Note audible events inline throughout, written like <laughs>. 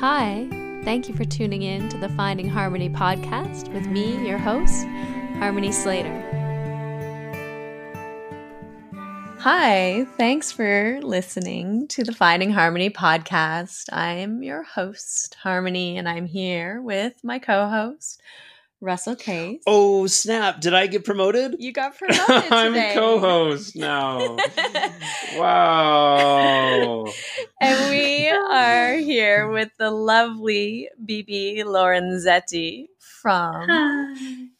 Hi, thank you for tuning in to the Finding Harmony podcast with me, your host, Harmony Slater. Hi, thanks for listening to the Finding Harmony podcast. I'm your host, Harmony, and I'm here with my co host, Russell Case. Oh snap! Did I get promoted? You got <laughs> promoted I'm today. co-host now. <laughs> wow. and we are here with the lovely Bibi Lorenzetti from Hi.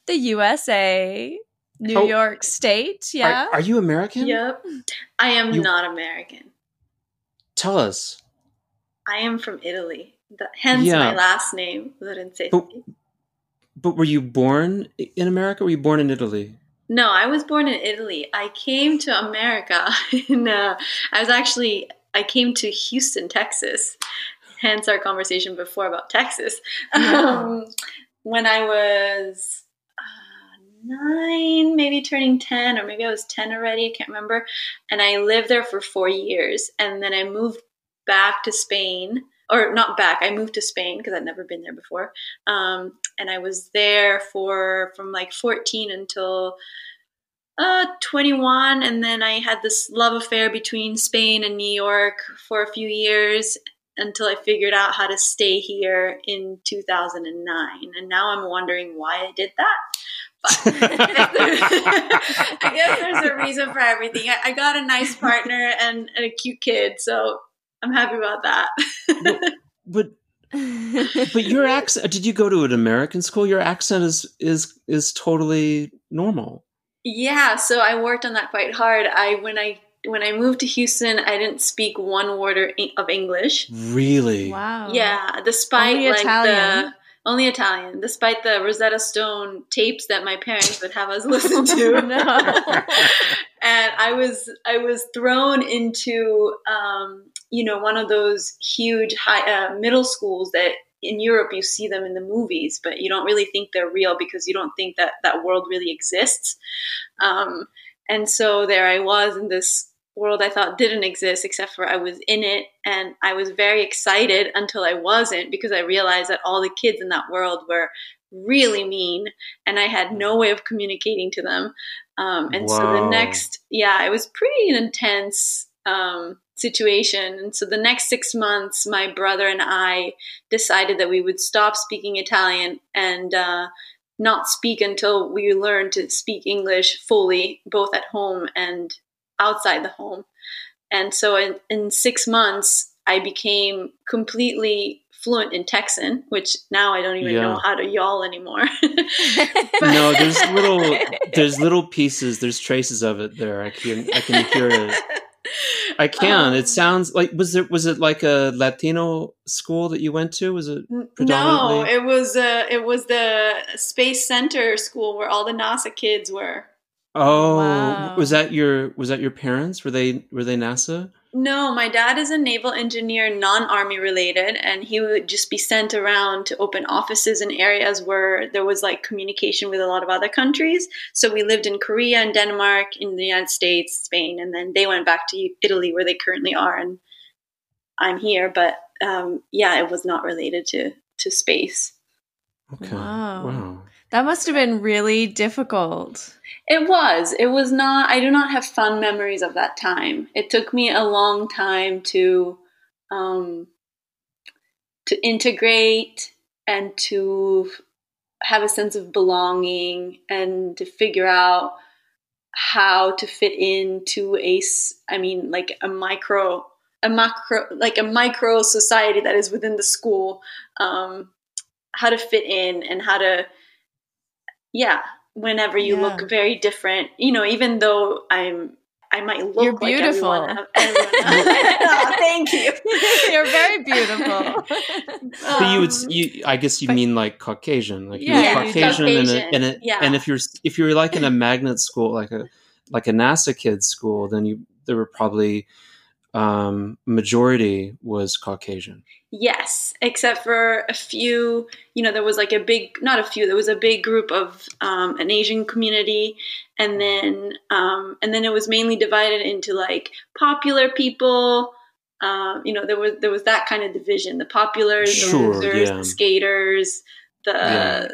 the USA, New Oh. York State. Yeah. Are, are you American? Yep. I am You- not American. Tell us. I am from Italy. The, hence Yeah. my last name, Lorenzetti. But, but were you born in America? Were you born in Italy? No, I was born in Italy. I came to America <laughs> in, uh, I was actually, I came to Houston, Texas. Hence our conversation before about Texas. Um, when I was uh, nine, maybe turning 10, or maybe I was 10 already, I can't remember. And I lived there for four years. And then I moved back to Spain. Or not back, I moved to Spain because I'd never been there before. Um, and I was there for from like 14 until uh 21 and then i had this love affair between spain and new york for a few years until i figured out how to stay here in 2009 and now i'm wondering why i did that. <laughs> I guess there's a reason for everything. I, got a nice partner and, and a cute kid so i'm happy about that But but <laughs> your accent. Did you go to an American school? Your accent is is is totally normal. Yeah, so I worked on that quite hard. I when I when I moved to Houston, I didn't speak one word of English. Really? wow. Yeah, despite Only like Italian. the only Italian, despite the Rosetta Stone tapes that my parents would have us <laughs> listen to. No. <laughs> and I was I was thrown into um, you know one of those huge high uh, middle schools that in Europe you see them in the movies, but you don't really think they're real because you don't think that that world really exists. Um, and so there I was in this world I thought didn't exist, except for I was in it, and I was very excited until I wasn't because I realized that all the kids in that world were really mean, and I had no way of communicating to them. Um, and so the next, yeah, it was pretty intense um, situation. And so the next six months, my brother and I decided that we would stop speaking Italian and uh, not speak until we learned to speak English fully, both at home and outside the home. And so in, in six months, I became completely fluent in Texan, which now I don't even Yeah. know how to y'all anymore. <laughs> No, there's little there's little pieces. There's traces of it there. I can I can hear it. <laughs> I can. Um, it sounds like was it was it like a Latino school that you went to? Was it No, it was uh, it was the Space Center school where all the NASA kids were. Oh, Wow. was that your was that your parents? Were they were they NASA? No, my dad is a naval engineer, non-army related, and he would just be sent around to open offices in areas where there was like communication with a lot of other countries. So we lived in Korea and Denmark, in the United States, Spain, and then they went back to Italy where they currently are, and I'm here. But um, yeah, it was not related to to space. Okay. Wow. Wow. That must have been really difficult. It was. It was not. I do not have fun memories of that time. It took me a long time to, um, to integrate and to have a sense of belonging and to figure out how to fit into a. I mean, like a micro, a macro, like a micro society that is within the school. Um, how to fit in and how to, yeah, whenever you Yeah. look very different you know even though i'm i might look You're like beautiful. everyone, everyone oh, <laughs> thank you <laughs> You're very beautiful. <laughs> But you would Um, you I guess you but- mean like Caucasian, like Yeah, you're you- Caucasian, and, a, and, a, yeah. and if you're if you're like in a magnet school, like a like a NASA kids school, then you there were probably um, majority was Caucasian. Yes except for a few you know there was like a big not a few there was a big group of um, an asian community and then um, and then it was mainly divided into like popular people Um, you know, there was there was that kind of division: the populars, the losers, yeah. the skaters, the Yeah.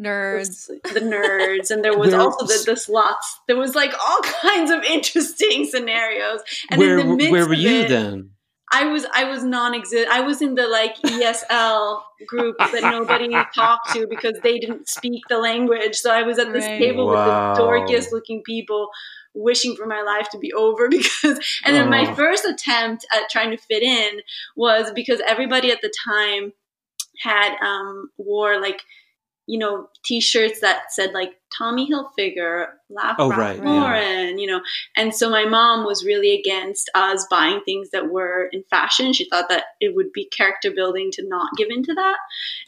Nerds. the nerds, and there was Where- also the, the slots. There was like all <laughs> kinds of interesting scenarios. And where in the midst where were of you it, then? I was I was non-exist. I was in the like ESL group that nobody talked to because they didn't speak the language. So I was at this Right. table Wow. with the dorkiest looking people wishing for my life to be over <laughs> because and then my Oh. first attempt at trying to fit in was because everybody at the time had um wore like you know t-shirts that said like Tommy Hilfiger, Ralph Oh, right, yeah. Lauren, you know. And so my mom was really against us buying things that were in fashion. She thought that it would be character building to not give into that.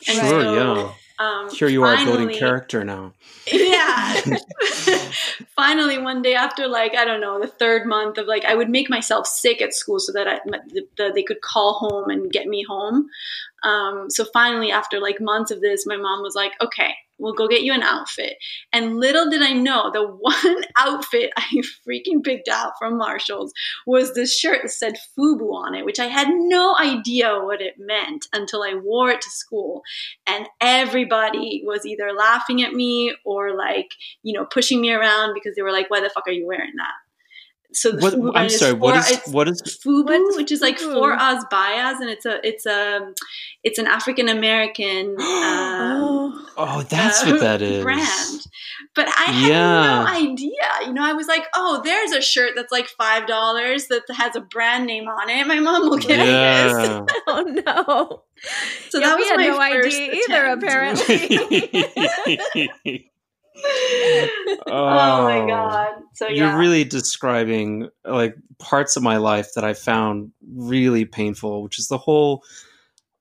And Sure, so, yeah. Um, Here you are building character now. <laughs> yeah. <laughs> Finally, one day after, like, I don't know, the third month of like, I would make myself sick at school so that I, the, the, they could call home and get me home. Um, so finally, after like months of this, my mom was like, okay, we'll go get you an outfit. And little did I know, the <laughs> one outfit I freaking picked out from Marshall's was this shirt that said FUBU on it, which I had no idea what it meant until I wore it to school. And everybody was either laughing at me or like, you know, pushing me around because they were like, why the fuck are you wearing that? So the What, FUBU I'm is sorry. What for- is it's what is FUBU, What's which is like FUBU? for us by and it's a it's a it's an African American <gasps> um, oh. Oh, that's uh, what that <laughs> is. brand. But I had Yeah. no idea. You know, I was like, oh, there's a shirt that's like five dollars that has a brand name on it. My mom will get this. Yeah. <laughs> <laughs> oh no. So Yeah, that we was had my no first idea either, apparently. <laughs> oh my oh. god. So yeah. You're really describing like parts of my life that I found really painful, which is the whole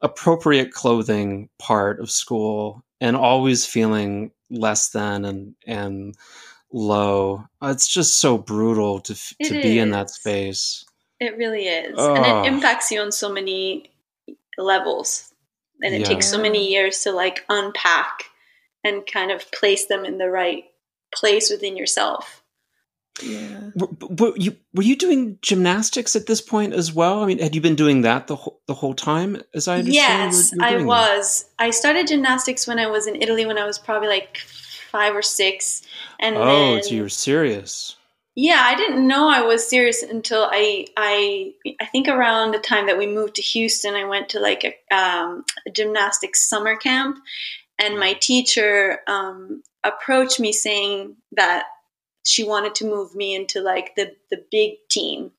appropriate clothing part of school and always feeling less than and and low. It's just so brutal to It to be in that space. It really is. Ugh. And it impacts you on so many levels. And it Yeah. takes so many years to like unpack and kind of place them in the right place within yourself. Yeah. Were, were you were you doing gymnastics at this point as well? I mean, had you been doing that the whole, the whole time? As I understand, Yes, you were- you were I doing that? was. I started gymnastics when I was in Italy when I was probably like five or six. And Oh, then, so you were serious. Yeah, I didn't know I was serious until I I I think around the time that we moved to Houston, I went to like a, um, a gymnastics summer camp, and my teacher um, approached me saying that she wanted to move me into like the the big team,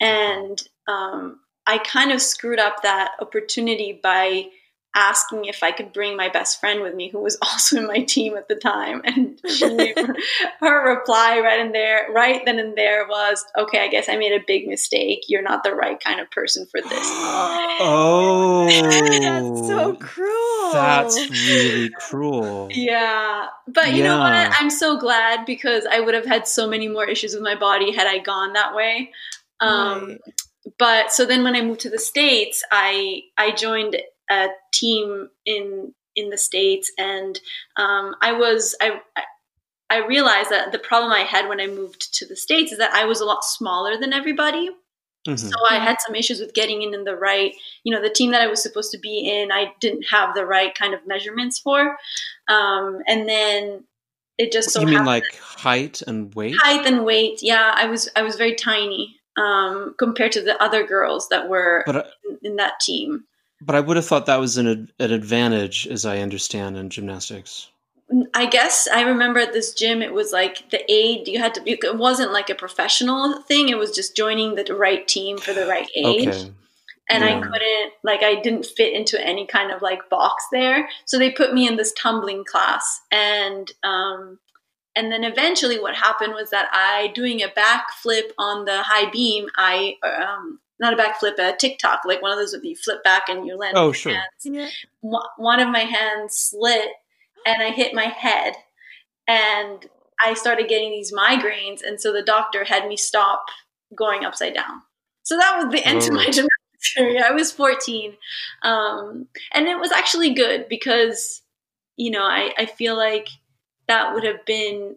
and um, I kind of screwed up that opportunity by asking if I could bring my best friend with me, who was <laughs> also in my team at the time. And she, <laughs> her reply right in there, right then and there was, "Okay, I guess I made a big mistake. You're not the right kind of person for this." <gasps> Oh, That's so cruel. That's really cruel. Yeah, but you know what? I'm so glad because I would have had so many more issues with my body had I gone that way. Um, Right. but so then when I moved to the states, I I joined a team in in the states, and um, I was I. I I realized that the problem I had when I moved to the States is that I was a lot smaller than everybody. Mhm. So I had some issues with getting in in the right, you know, the team that I was supposed to be in, I didn't have the right kind of measurements for. Um, and then it just so you mean like height and weight? height and weight. Yeah, I was I was very tiny um, compared to the other girls that were But I, in, in that team. But I would have thought that was an an advantage, as I understand, in gymnastics. I guess I remember at this gym, it was like the aid you had to. It wasn't like a professional thing. It was just joining the right team for the right age. Okay. and I couldn't like I didn't fit into any kind of like box there. So they put me in this tumbling class and um and then eventually what happened was that I doing a backflip on the high beam, I um not a backflip, a tick-tock, like one of those that you flip back and you land. Oh, on your sure. hands. Yeah. One one of my hands slit and I hit my head and I started getting these migraines and so the doctor had me stop going upside down. So that was the end to Oh. my gymnastics career. I was 14. Um, and it was actually good because, you know, I, I feel like that would have been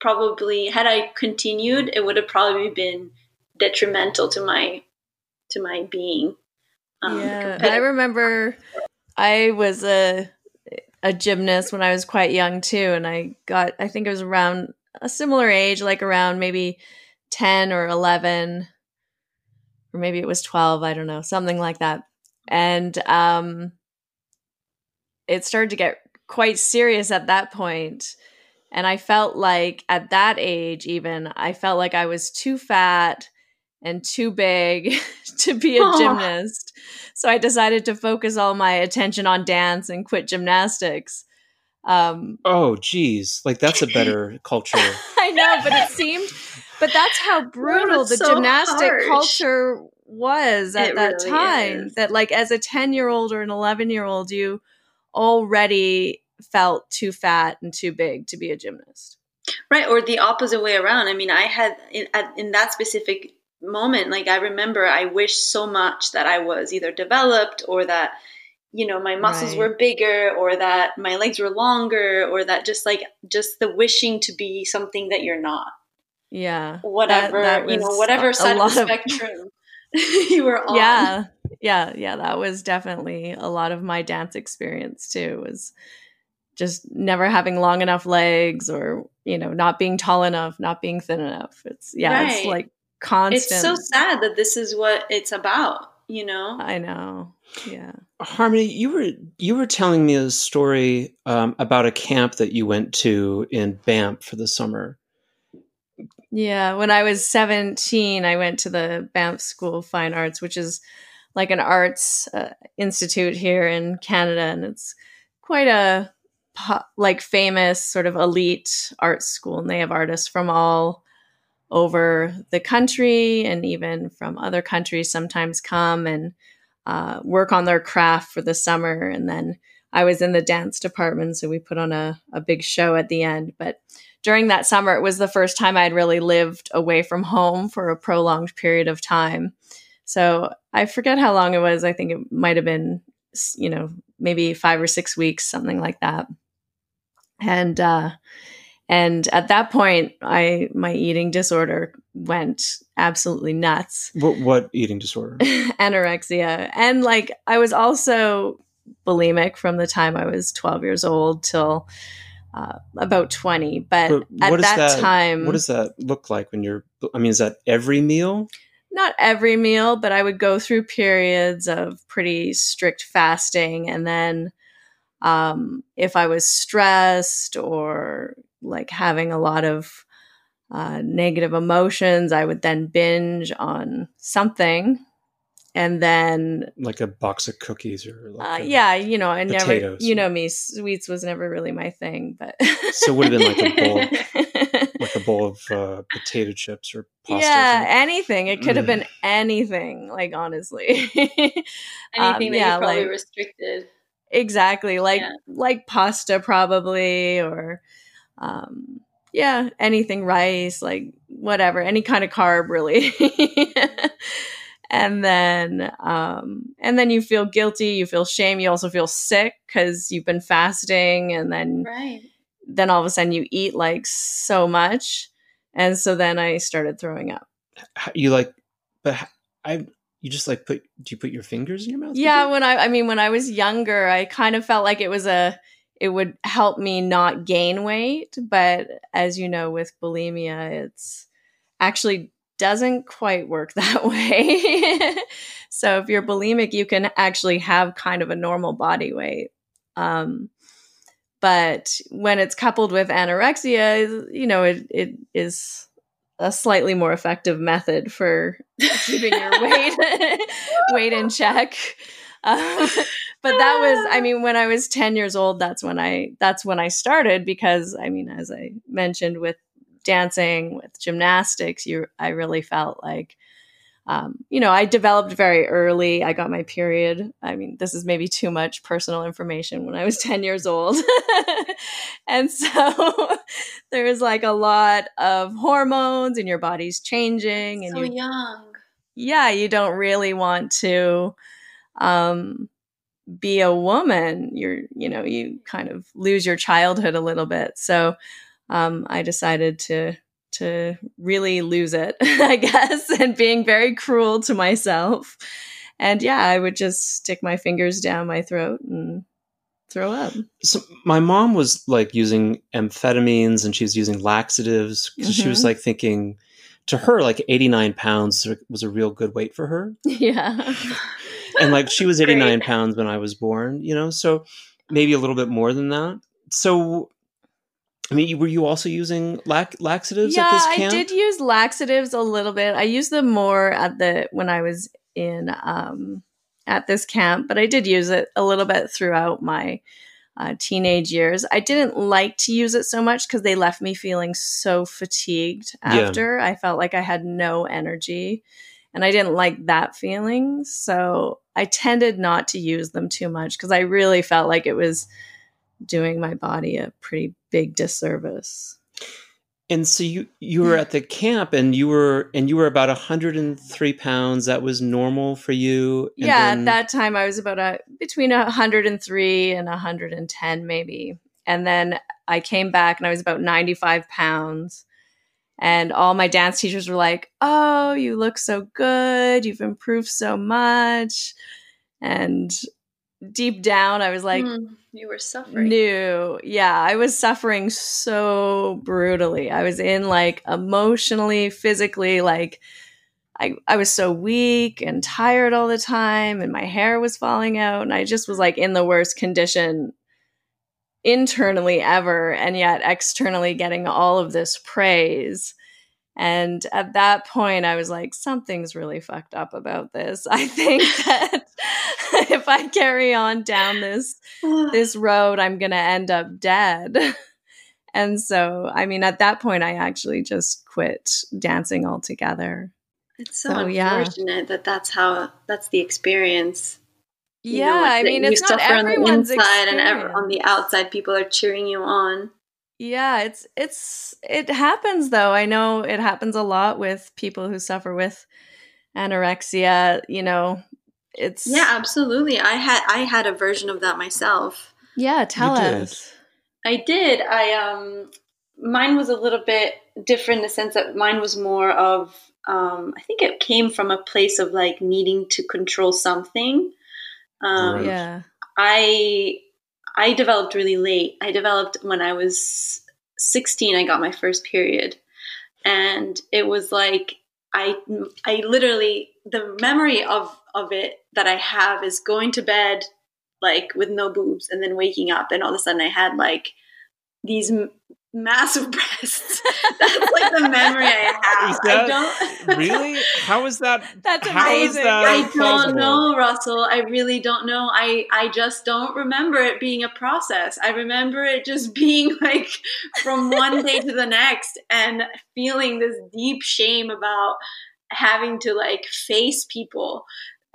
probably, had I continued, it would have probably been detrimental to my to my being. Um, yeah, I remember I was a a gymnast when I was quite young too, and I got I think it was around a similar age, like around maybe ten or eleven, or maybe it was twelve. I don't know, something like that. And um, it started to get quite serious at that point and I felt like at that age, even, I felt like I was too fat and too big <laughs> to be a gymnast. So I decided to focus all my attention on dance and quit gymnastics. Um, oh, geez. Like that's a <laughs> better culture. I know, but it seemed, but that's how brutal the so gymnastic harsh. culture was at it that really time. Is. That, like, as a 10 year old or an 11 year old, you already felt too fat and too big to be a gymnast. Right, or the opposite way around. I mean, I had in, in that specific moment, like I remember, I wish so much that I was either developed or that you know my muscles right. were bigger or that my legs were longer or that just like just the wishing to be something that you're not. Yeah. Whatever that, that you know whatever side of the spectrum <laughs> you were on. Yeah. Yeah. Yeah. That was definitely a lot of my dance experience too was just never having long enough legs or you know not being tall enough not being thin enough. It's yeah right. it's like constant it's so sad that this is what it's about you know? I know. Yeah. Harmony you were you were telling me a story um, about a camp that you went to in banff for the summer. Yeah when i was 17 i went to the banff school of fine arts which is like an arts uh, institute here in canada and it's quite a like famous sort of elite art school and they have artists from all over the country and even from other countries sometimes come and uh, work on their craft for the summer. And then i was in the dance department so we put on a, a big show at the end. But during that summer it was the first time i'd really lived away from home for a prolonged period of time. So i forget how long it was. I think it might have been you know maybe five or six weeks something like that. And uh, and at that point, I my eating disorder went absolutely nuts. What, what eating disorder? <laughs> Anorexia, and like I was also bulimic from the time I was twelve years old till. Uh, about 20 but, but at that, that, time what does that look like when you're i mean is that every meal not every meal but i would go through periods of pretty strict fasting and then um, if I was stressed or like having a lot of uh, negative emotions, I would then binge on something. And then, like a box of cookies or like uh, yeah, you know, I never, you know, me sweets was never really my thing, but so it would have been like a bowl, <laughs> like a bowl of uh, potato chips or pasta. Yeah, or anything. It could have been anything. Like honestly, <laughs> anything um, that yeah, you probably like, restricted. Exactly. Like yeah. like pasta probably or um yeah, anything rice, like whatever, any kind of carb really. <laughs> and then um and then you feel guilty, you feel shame, you also feel sick cuz you've been fasting and then right. then all of a sudden you eat like so much. And so then I started throwing up. You like but I you just like put do you put your fingers in your mouth yeah when i i mean when i was younger i kind of felt like it was a it would help me not gain weight but as you know with bulimia it's actually doesn't quite work <laughs> that way so if you're bulimic you can actually have kind of a normal body weight um, but when it's coupled with anorexia you know it, it is a slightly more effective method for <laughs> keeping your weight <laughs> weight in check. Uh, but that was, I mean, when I was 10 years old, that's when I, that's when I started because I mean, as I mentioned with dancing, with gymnastics, you, I really felt like um, you know, I developed very early. I got my period. I mean, this is maybe too much personal information when I was <laughs> 10 years old. <laughs> and so <laughs> there's like a lot of hormones and your body's changing and so you, young. Yeah, you don't really want to um, be a woman. You're, you know, you kind of lose your childhood a little bit. So um, I decided to to really lose it, <laughs> I guess, <laughs> and being very cruel to myself. And yeah, I would just stick my fingers down my throat and throw up. So my mom was like using amphetamines and she was using laxatives because mm-hmm. she was like thinking to her like 89 pounds was a real good weight for her. <laughs> Yeah. And like she was 89 Great. pounds when I was born, you know, so maybe a little bit more than that. So I mean, were you also using lax- laxatives yeah, at this camp? I did use laxatives a little bit. I used them more at the when I was in um at this camp, but I did use it a little bit throughout my uh, teenage years. I didn't like to use it so much because they left me feeling so fatigued after. Yeah. I felt like I had no energy and I didn't like that feeling. So I tended not to use them too much because I really felt like it was doing my body a pretty big disservice. And so you you were mm. at the camp and you were and you were about 103 pounds. That was normal for you. And yeah, then... at that time I was about a between 103 and 110 maybe. And then I came back and I was about 95 pounds. And all my dance teachers were like, "Oh, you look so good. You've improved so much." And deep down I was like, mm you were suffering. No, yeah, I was suffering so brutally. I was in like emotionally, physically, like I, I was so weak and tired all the time, and my hair was falling out, and I just was like in the worst condition internally ever, and yet externally getting all of this praise. And at that point, I was like, something's really fucked up about this. I think <laughs> that <laughs> if I carry on down this <sighs> this road, I'm gonna end up dead. <laughs> and so, I mean, at that point, I actually just quit dancing altogether. It's so, so unfortunate yeah. that that's how that's the experience. You yeah, I mean, it's not everyone's on the inside experience. and on the outside, people are cheering you on. Yeah, it's it's it happens though. I know it happens a lot with people who suffer with anorexia, you know. It's Yeah, absolutely. I had I had a version of that myself. Yeah, tell you us. Did. I did. I um mine was a little bit different in the sense that mine was more of um I think it came from a place of like needing to control something. Um yeah. I I developed really late. I developed when I was 16, I got my first period. And it was like I I literally the memory of of it that I have is going to bed like with no boobs and then waking up and all of a sudden I had like these massive <laughs> breasts. That's like the memory I have. That, I don't <laughs> really. How is that? That's amazing. That I don't plausible? know, Russell. I really don't know. I I just don't remember it being a process. I remember it just <laughs> being like from one day to the next and feeling this deep shame about having to like face people.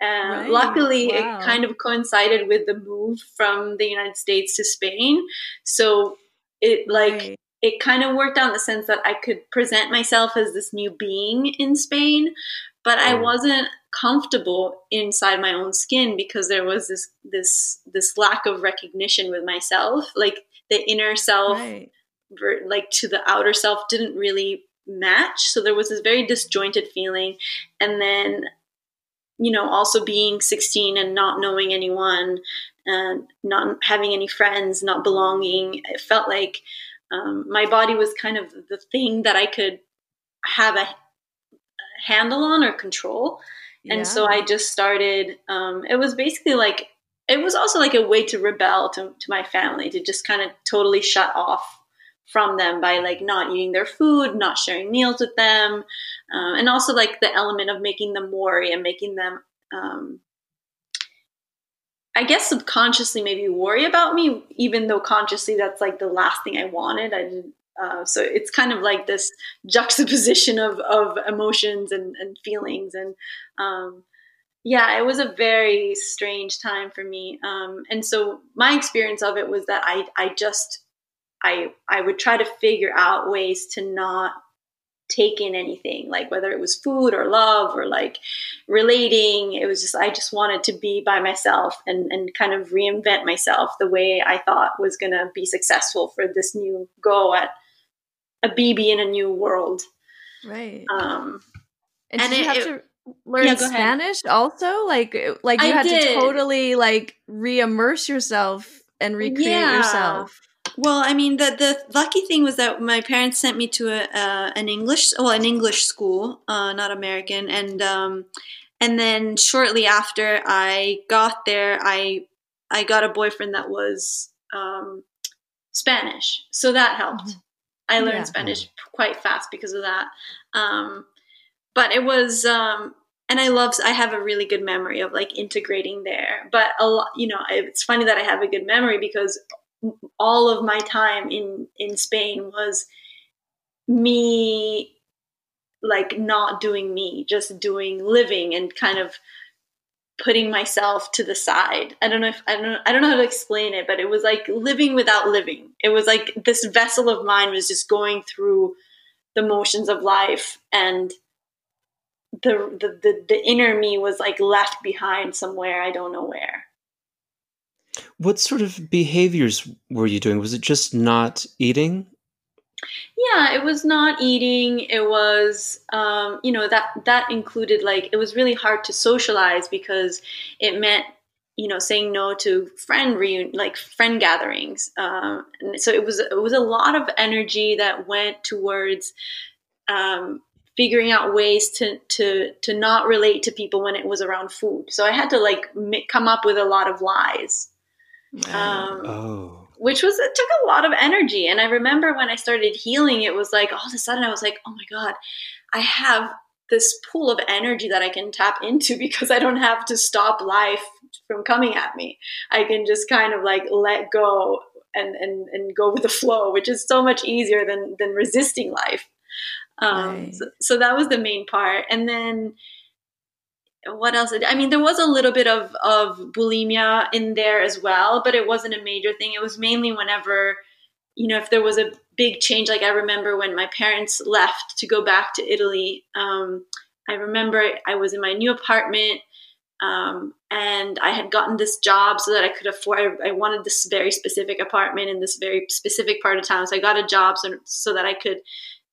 And right. luckily, wow. it kind of coincided with the move from the United States to Spain. So it like right it kind of worked out in the sense that I could present myself as this new being in Spain, but I oh. wasn't comfortable inside my own skin because there was this this this lack of recognition with myself, like the inner self, right. like to the outer self, didn't really match. So there was this very disjointed feeling, and then you know also being 16 and not knowing anyone and not having any friends not belonging it felt like um, my body was kind of the thing that I could have a handle on or control. And yeah. so I just started, um, it was basically like, it was also like a way to rebel to, to my family, to just kind of totally shut off from them by like not eating their food, not sharing meals with them, uh, and also like the element of making them worry and making them um, I guess subconsciously maybe worry about me, even though consciously that's like the last thing I wanted. I didn't. Uh, so it's kind of like this juxtaposition of, of emotions and, and feelings. And um, yeah, it was a very strange time for me. Um, and so my experience of it was that I, I just, I, I would try to figure out ways to not take in anything like whether it was food or love or like relating it was just i just wanted to be by myself and and kind of reinvent myself the way i thought was going to be successful for this new go at a Bibi in a new world Right. Um, and, and did you have it- to learn Yeah, go ahead. Spanish also? Like, like you I had to totally like re-immerse yourself and recreate Yeah. yourself. Well, I mean, the the lucky thing was that my parents sent me to a uh, an English, well, an English school, uh, not American, and um, and then shortly after I got there, I I got a boyfriend that was um, Spanish, so that helped. Mhm. I learned Yeah. Spanish quite fast because of that. Um, but it was, um, and I love. I have a really good memory of like integrating there. But a lot, you know, it's funny that I have a good memory because all of my time in in Spain was me like not doing me, just doing living and kind of putting myself to the side. I don't know if I don't I don't know how to explain it, but it was like living without living. It was like this vessel of mine was just going through the motions of life and the the the, the inner me was like left behind somewhere I don't know where. What sort of behaviors were you doing? Was it just not eating? Yeah, it was not eating. It was, um, you know, that that included like it was really hard to socialize because it meant, you know, saying no to friend reun like friend gatherings. Um, so it was it was a lot of energy that went towards um, figuring out ways to to to not relate to people when it was around food. So I had to like come up with a lot of lies. Um, Oh. which was it took a lot of energy and i remember when i started healing it was like all of a sudden i was like oh my god i have this pool of energy that i can tap into <laughs> because i don't have to stop life from coming at me i can just kind of like let go and and, and go with the flow which is so much easier than than resisting life um Right. so, so that was the main part and then what else? I mean, there was a little bit of, of bulimia in there as well, but it wasn't a major thing. It was mainly whenever, you know, if there was a big change. Like I remember when my parents left to go back to Italy. Um, I remember I was in my new apartment um, and I had gotten this job so that I could afford. I, I wanted this very specific apartment in this very specific part of town. So I got a job so, so that I could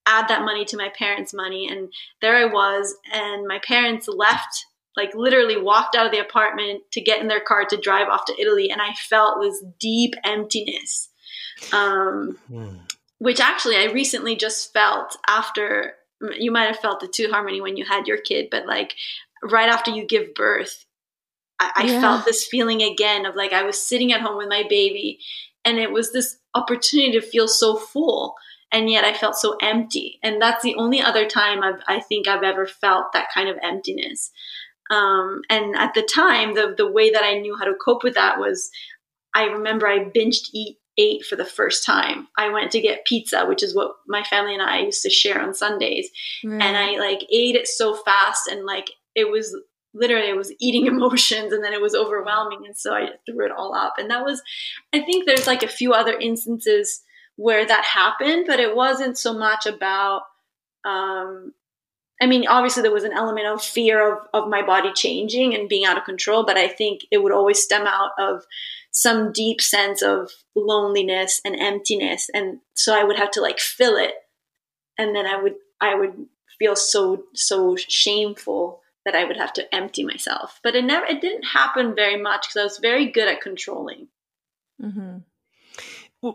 add that money to my parents' money. And there I was, and my parents left like literally walked out of the apartment to get in their car to drive off to Italy and I felt this deep emptiness um, Hmm. which actually I recently just felt after you might have felt it too Harmony when you had your kid but like right after you give birth I, I Yeah. felt this feeling again of like I was sitting at home with my baby and it was this opportunity to feel so full and yet I felt so empty and that's the only other time I've, I think I've ever felt that kind of emptiness um, and at the time, the the way that I knew how to cope with that was, I remember I binged eat ate for the first time. I went to get pizza, which is what my family and I used to share on Sundays, and I like ate it so fast and like it was literally I was eating <laughs> emotions and then it was overwhelming and so I threw it all up. And that was I think there's like a few other instances where that happened, but it wasn't so much about um I mean, obviously there was an element of fear of, of my body changing and being out of control, but I think it would always stem out of some deep sense of loneliness and emptiness. And so I would have to like fill it. And then I would, I would feel so, so shameful that I would have to empty myself. But it never, it didn't happen very much because I was very good at controlling. Mm-hmm.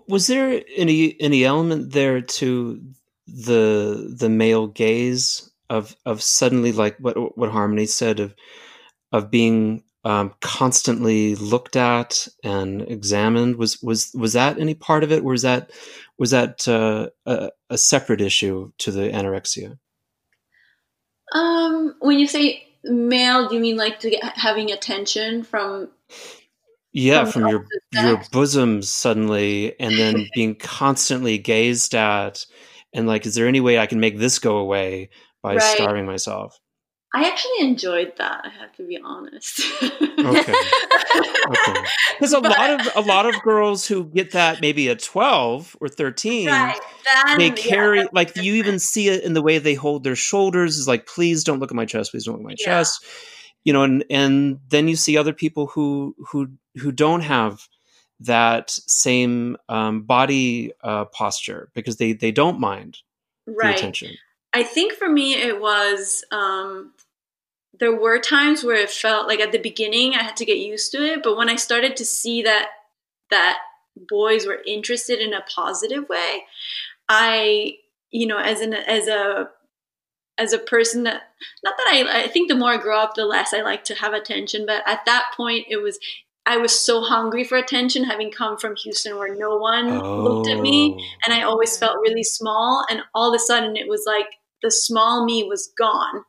Was there any any element there to the the male gaze of of suddenly like what what Harmony said of of being um, constantly looked at and examined was was was that any part of it or was that was that uh, a, a separate issue to the anorexia? Um, when you say male, do you mean like to get having attention from Yeah, From from your your bosom suddenly, and then <laughs> being constantly gazed at, and like, is there any way I can make this go away by Right. starving myself? I actually enjoyed that. I have to be honest. Okay. Okay. <laughs> Because a lot of a lot of girls who get that maybe at twelve or thirteen, right. Then, they carry that's like you even see it in the way they hold their shoulders. Is like, please don't look at my chest. Please don't look at my Yeah. chest. You know, and and then you see other people who who who don't have that same um, body uh, posture because they they don't mind the attention. I think for me it was um, there were times where it felt like at the beginning I had to get used to it, but when I started to see that that boys were interested in a positive way, I you know as an as a as a person that not that I I think the more I grow up the less I like to have attention, but at that point it was I was so hungry for attention, having come from Houston where no one oh. looked at me, and I always felt really small. And all of a sudden, it was like the small me was gone,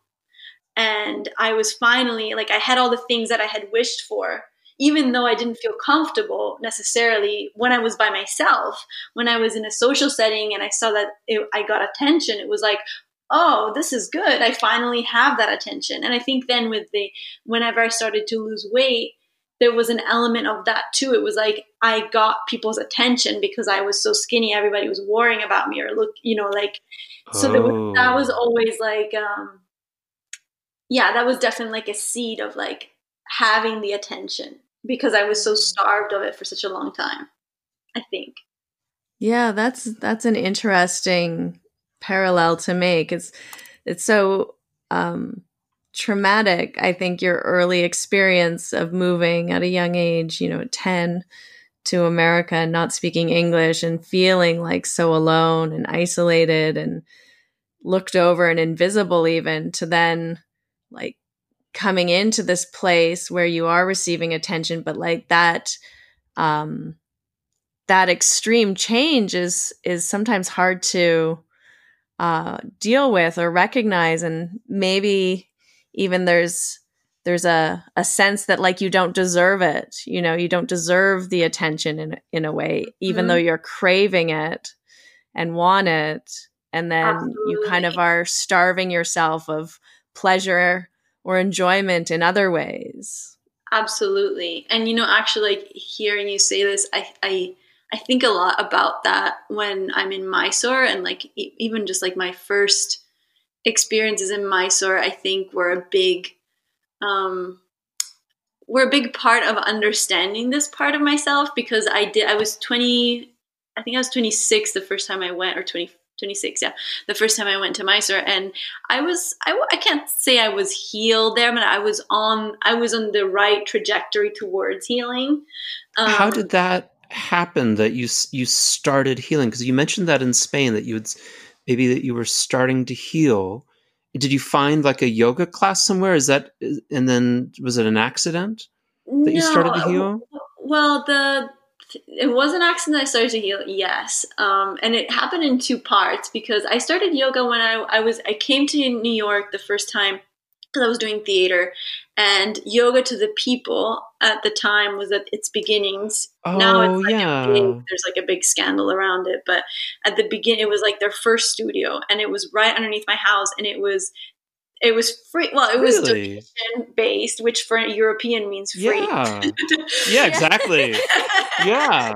and I was finally like I had all the things that I had wished for, even though I didn't feel comfortable necessarily when I was by myself. When I was in a social setting and I saw that it, I got attention, it was like, oh, this is good. I finally have that attention. And I think then with the whenever I started to lose weight there was an element of that too. It was like I got people's attention because I was so skinny. Everybody was worrying about me or look, you know, like so oh. was, that was always like, um, yeah, that was definitely like a seed of like having the attention because I was so mm. starved of it for such a long time. I think. Yeah, that's that's an interesting parallel to make. It's it's so um traumatic, I think, your early experience of moving at a young age, you know, 10 to America and not speaking English and feeling like so alone and isolated and looked over and invisible, even to then like coming into this place where you are receiving attention, but like that, um, that extreme change is is sometimes hard to uh, deal with or recognize, and maybe even there's there's a, a sense that like you don't deserve it you know you don't deserve the attention in, in a way even mm-hmm. though you're craving it and want it and then Absolutely. you kind of are starving yourself of pleasure or enjoyment in other ways Absolutely. And you know, actually like hearing you say this, I I I think a lot about that when I'm in Mysore and like e- even just like my first experiences in Mysore, I think, were a big um, were a big part of understanding this part of myself because I did. I was twenty. I think I was twenty six the first time I went, or 20, 26 yeah the first time i went to mysore and i was I, I can't say i was healed there but i was on i was on the right trajectory towards healing um, how did that happen that you you started healing because you mentioned that in spain that you would maybe that you were starting to heal did you find like a yoga class somewhere is that and then was it an accident that no, you started to heal well the it was an accident I started to heal, yes. Um, and it happened in two parts because I started yoga when I, I was I came to New York the first time because I was doing theater, and yoga to the people at the time was at its beginnings. Oh, now it's oh, like yeah. big, there's like a big scandal around it, but at the beginning it was like their first studio, and it was right underneath my house, and it was it was free. Well, it was really? donation based, which for a European means free. Yeah, <laughs> yeah exactly. <laughs> yeah.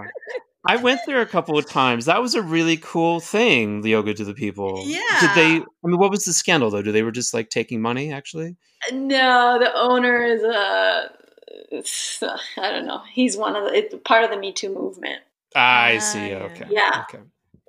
I went there a couple of times. That was a really cool thing, the yoga to the people. Yeah. Did they I mean what was the scandal though? Do they were just like taking money actually? Uh, no, the owner is a uh, <sighs> I don't know. He's one of the it's part of the Me Too movement. Ah, I ah, see. Okay. Yeah. Okay.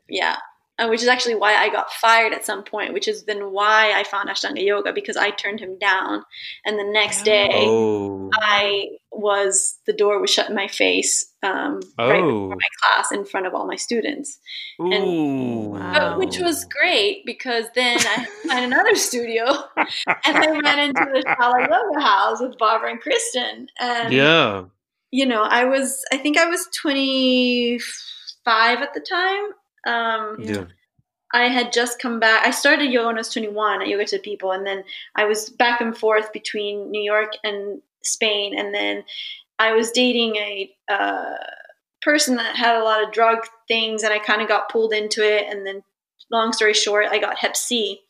Yeah uh, which is actually why I got fired at some point, which is then why I found Ashtanga Yoga because I turned him down. And the next day, oh. I was the door was shut in my face um, oh. right before my class in front of all my students, and, Ooh, wow. which was great because then I found another studio, <laughs> and I ran into the Shala Yoga House with Barbara and Kristen, and yeah, you know, I was I think I was twenty five at the time um, yeah. I had just come back. I started yoga when I was 21 at Yoga to People, and then I was back and forth between New York and Spain, and then I was dating a uh, person that had a lot of drug things, and I kind of got pulled into it. And then, long story short, I got Hep C,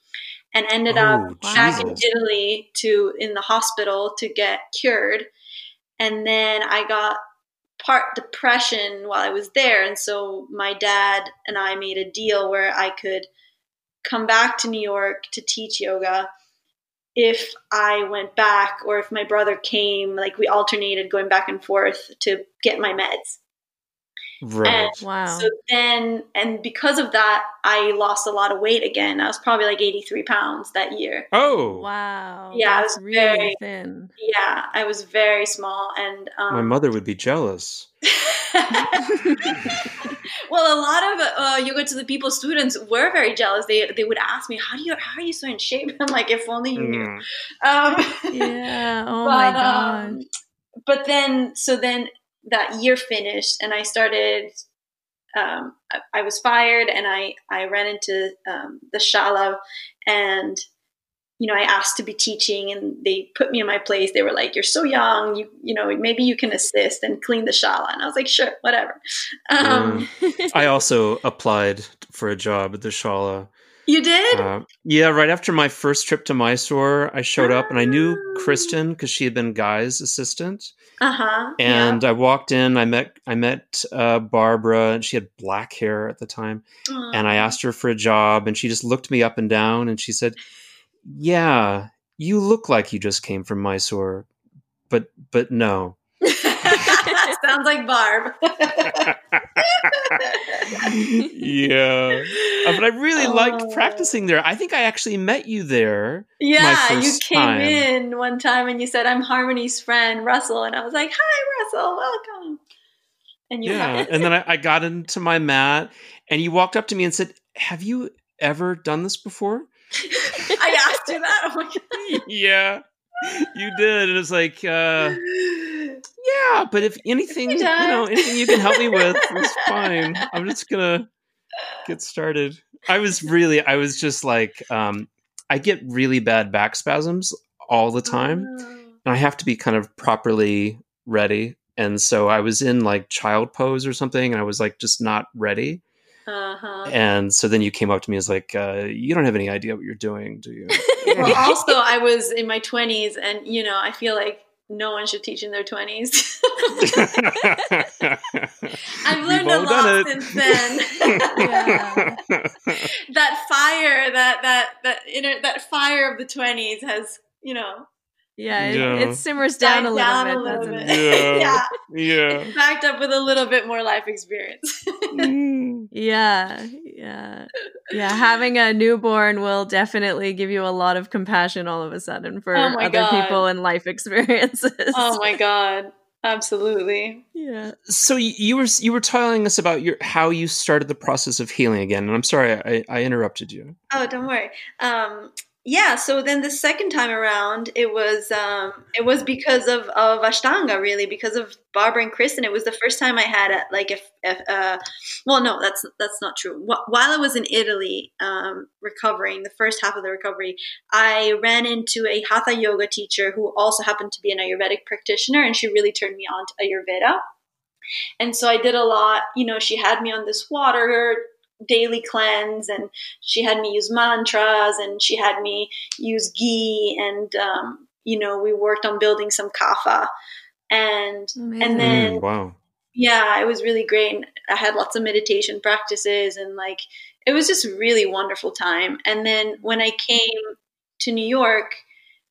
and ended oh, up Jesus. back in Italy to in the hospital to get cured. And then I got part depression while I was there. And so my dad and I made a deal where I could come back to New York to teach yoga if I went back or if my brother came, like we alternated going back and forth to get my meds. Right. And Wow. so then, and because of that, I lost a lot of weight again. I was probably like 83 pounds that year. oh, wow. Yeah, I was really very- thin. Yeah, I was very small. And um, my mother would be jealous. <laughs> well, a lot of uh, yoga to the people students were very jealous. They they would ask me, "How do you how are you so in shape?" <laughs> I'm like, "If only you knew." Mm. Um, Yeah. Oh <laughs> my god. um, but then, so then that year finished, and I started. Um, I, I was fired, and I I ran into um, the shala, and you know I asked to be teaching, and they put me in my place. They were like, "You're so young, you you know maybe you can assist and clean the shala," and I was like, "Sure, whatever." Um, I also applied for a job at the Shala. You did? Uh, yeah, right after my first trip to Mysore, I showed up and I knew Ah. Kristen because she had been Guy's assistant. Uh huh. And I walked in. I met I met uh, Barbara, and she had black hair at the time. And I asked her for a job, and she just looked me up and down, and she said, "Yeah, you look like you just came from Mysore, but but no." Sounds like Barb. yeah, Uh, but I really liked Oh. practicing there. I think I actually met you there. yeah, you came time. in one time and you said, "I'm Harmony's friend, Russell," and I was like, "Hi, Russell, welcome." And you yeah, and then I, I got into my mat, and you walked up to me and said, "Have you ever done this before?" <laughs> I asked you that. Oh my god. <laughs> yeah, you did. And it was like, uh, <laughs> yeah, but if anything, you know, anything you can help me with, <laughs> it's fine. I'm just gonna get started. I was really, I was just like, um, I get really bad back spasms all the time, and I have to be kind of properly ready. And so I was in like child pose or something, and I was like just not ready. Uh huh. And so then you came up to me as like, uh, you don't have any idea what you're doing, do you? <laughs> Well, <laughs> also, I was in my 20s, and you know, I feel like no one should teach in their 20s. <laughs> I've learned a lot since then. <laughs> Yeah. that fire, that that that inner that fire of the 20s has, you know, Yeah, it, Yeah. it simmers down died a little down bit, a little bit. it? <laughs> Yeah. yeah, yeah. backed up with a little bit more life experience. Mm. Yeah, yeah, yeah. Having a newborn will definitely give you a lot of compassion all of a sudden for Oh other God. people and life <laughs> experiences. oh my god, absolutely. yeah. So you were you were telling us about your how you started the process of healing again, and I'm sorry I, I interrupted you. Oh, don't worry. Um, yeah. So then the second time around, it was um, it was because of of Ashtanga, really, because of Barbara and Kristen. It was the first time I had a, like a, a uh, well, no, that's that's not true. While I was in Italy, um, recovering the first half of the recovery, I ran into a Hatha yoga teacher who also happened to be an Ayurvedic practitioner, and she really turned me on to Ayurveda. And so I did a lot. You know, she had me on this water daily cleanse and she had me use mantras and she had me use ghee and um, you know we worked on building some kapha and Amazing. then- Mm, wow. yeah it was really great and i had lots of meditation practices and like it was just a really wonderful time and then when i came to new york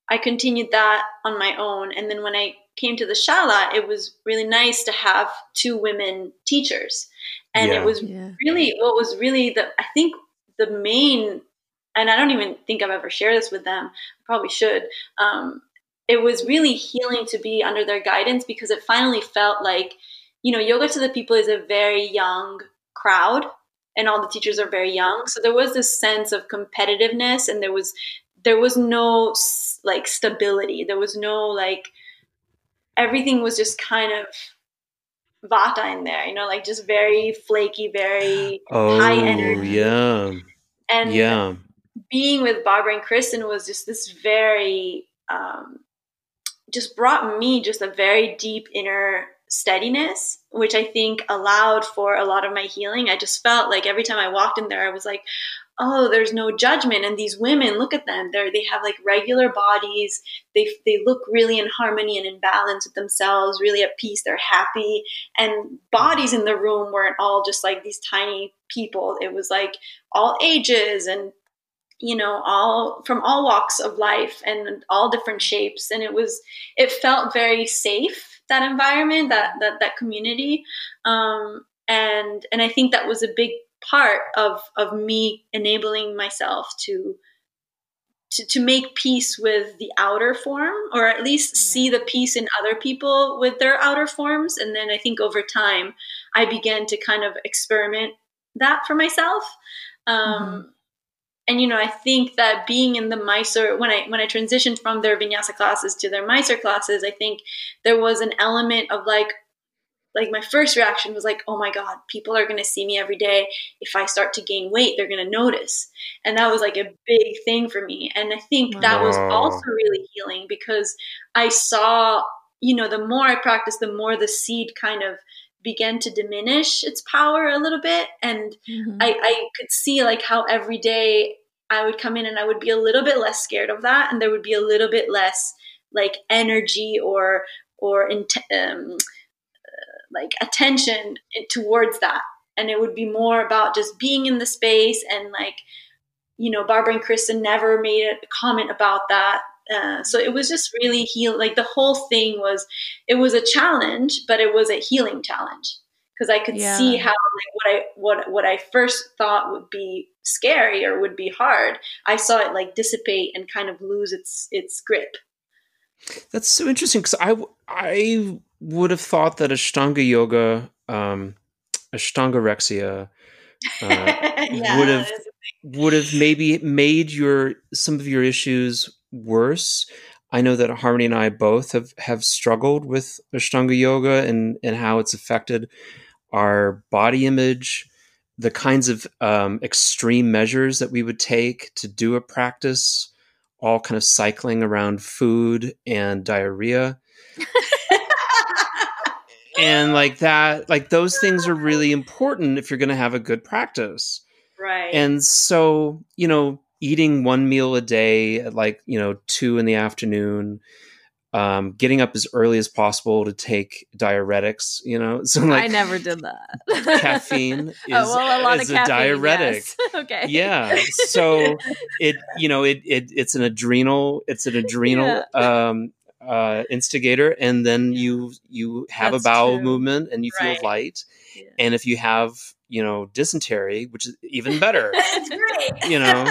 i continued that on my own and then when i came to the shala it was really nice to have two women teachers and Yeah. it was yeah. really what was really the i think the main and i don't even think i've ever shared this with them i probably should um, it was really healing to be under their guidance because it finally felt like you know yoga to the people is a very young crowd and all the teachers are very young so there was this sense of competitiveness and there was there was no like stability there was no like everything was just kind of vata in there you know like just very flaky very Oh high energy. yeah, and yeah. being with Barbara and Kristen was just this very, um, just brought me just a very deep inner steadiness, which I think allowed for a lot of my healing. I just felt like every time I walked in there, I was like, oh, there's no judgment. And these women, look at them. They're, they have like regular bodies. They, they look really in harmony and in balance with themselves, really at peace. They're happy. And bodies in the room weren't all just like these tiny people. It was like all ages and you know all from all walks of life and all different shapes and it was it felt very safe that environment that that, that community um and and I think that was a big part of of me enabling myself to to, to make peace with the outer form or at least see the peace in other people with their outer forms. And then i think over time i began to kind of experiment that for myself. Um, mm-hmm. and you know i think that being in the mysore when i when i transitioned from their vinyasa classes to their mysore classes i think there was an element of like like my first reaction was like oh my god people are going to see me every day. If i start to gain weight they're going to notice. And that was like a big thing for me. And i think that was also really healing because i saw you know the more i practiced the more the seed kind of began to diminish its power a little bit. And mm-hmm. I, I could see like how every day i would come in and i would be a little bit less scared of that. And there would be a little bit less like energy or or in, um, like attention towards that. And it would be more about just being in the space and like you know barbara and kristen never made a comment about that. Uh, so it was just really heal like the whole thing was it was a challenge but it was a healing challenge. Because i could yeah. see how like what i what what i first thought would be scary or would be hard i saw it like dissipate and kind of lose its its grip. That's so interesting because i i would have thought that Ashtanga yoga, um, Ashtangorexia, uh, <laughs> yeah, would have would have maybe made your some of your issues worse. I know that Harmony and I both have have struggled with Ashtanga yoga and and how it's affected our body image, the kinds of um, extreme measures that we would take to do a practice, all kind of cycling around food and diarrhea. <laughs> and <gasps> like that like those things are really important if you're going to have a good practice right and so you know eating one meal a day at like you know two in the afternoon um, getting up as early as possible to take diuretics, you know. <laughs> So like I never did that. caffeine <laughs> is, oh, well, a, lot is of caffeine, a diuretic. Yes. <laughs> okay. Yeah. So it you know it, it it's an adrenal it's an adrenal yeah. um, uh, instigator, and then you you have That's a bowel true. movement and you right. feel light. Yeah. And if you have you know dysentery, which is even better, <laughs> great. You know,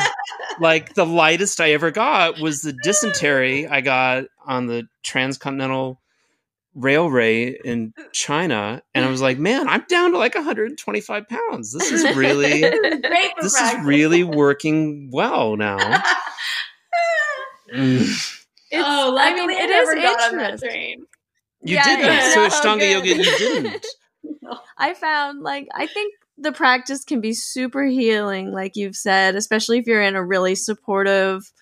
like the lightest I ever got was the dysentery <laughs> I got on the transcontinental railway in China, and I was like, man, I'm down to like 125 pounds. This is really <laughs> this is really working well now. mm. It's, oh, I mean, it is interesting. You yeah, didn't. Yeah. So Ashtanga yoga, you <laughs> didn't. I found like I think the practice can be super healing, like you've said, especially if you're in a really supportive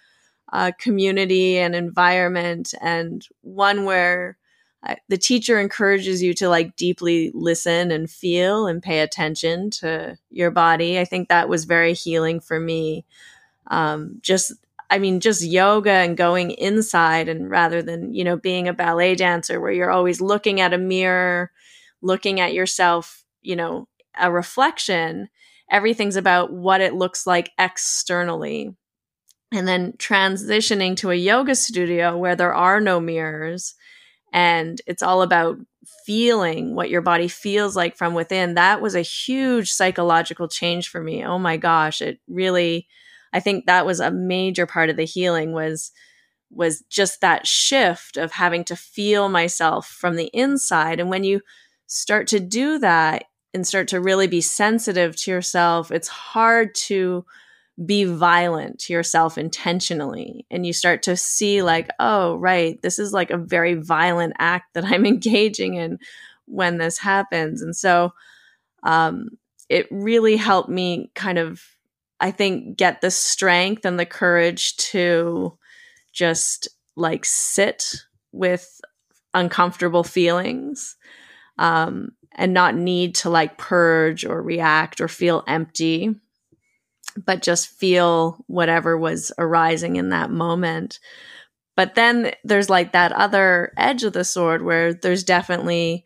uh, community and environment, and one where uh, the teacher encourages you to like deeply listen and feel and pay attention to your body. I think that was very healing for me. Um, just I mean, just yoga and going inside and rather than, you know, being a ballet dancer where you're always looking at a mirror, looking at yourself, you know, a reflection, everything's about what it looks like externally. And then transitioning to a yoga studio where there are no mirrors and it's all about feeling what your body feels like from within. That was a huge psychological change for me. Oh my gosh, it really I think that was a major part of the healing was was just that shift of having to feel myself from the inside. And when you start to do that and start to really be sensitive to yourself it's hard to be violent to yourself intentionally. And you start to see like oh right this is like a very violent act that i'm <laughs> engaging in when this happens. And so um, it really helped me kind of I think, get the strength and the courage to just like sit with uncomfortable feelings um, and not need to like purge or react or feel empty, but just feel whatever was arising in that moment. But then there's like that other edge of the sword where there's definitely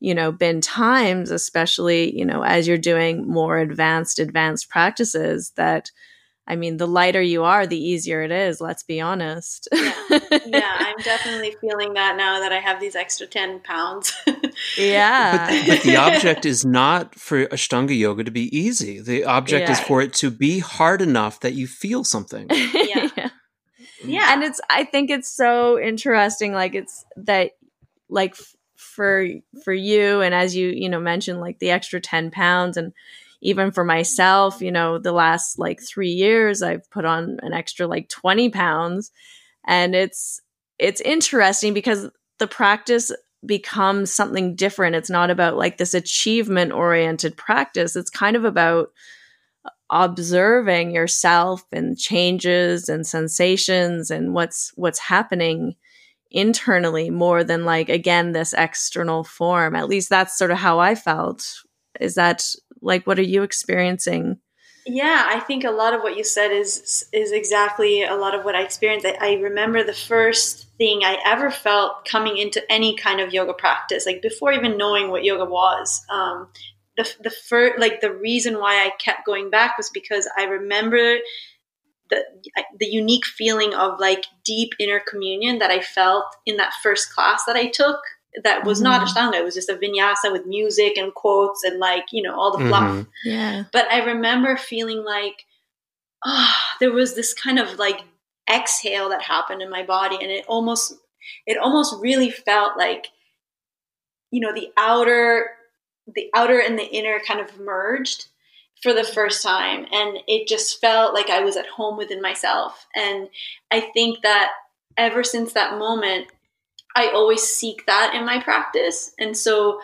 you know been times especially you know as you're doing more advanced advanced practices that i mean the lighter you are the easier it is let's be honest yeah, yeah <laughs> i'm definitely feeling that now that i have these extra 10 pounds <laughs> Yeah. But, but the object is not for Ashtanga yoga to be easy. The object Yeah. is for it to be hard enough that you feel something. <laughs> Yeah. Yeah. and it's i think it's so interesting like it's that like f- for for you. And as you you know mentioned like the extra 10 pounds. And even for myself you know the last like three years i've put on an extra like 20 pounds. And it's it's interesting because the practice becomes something different. It's not about like this achievement oriented practice. It's kind of about observing yourself and changes and sensations and what's what's happening internally more than like again this external form at least that's sort of how i felt is that like what are you experiencing Yeah, I think a lot of what you said is is exactly a lot of what I experienced. I, I remember the first thing I ever felt coming into any kind of yoga practice, like before even knowing what yoga was. Um, the the first, like the reason why I kept going back was because I remember the the unique feeling of like deep inner communion that I felt in that first class that I took. That was not Mhm. Ashtanga; it was just a vinyasa with music and quotes and like you know all the fluff Mhm. yeah but I remember feeling like, ah, there was this kind of like exhale that happened in my body, and it almost, it almost really felt like, you know, the outer, the outer and the inner kind of merged for the first time, and it just felt like I was at home within myself, and I think that ever since that moment, I always seek that in my practice, and so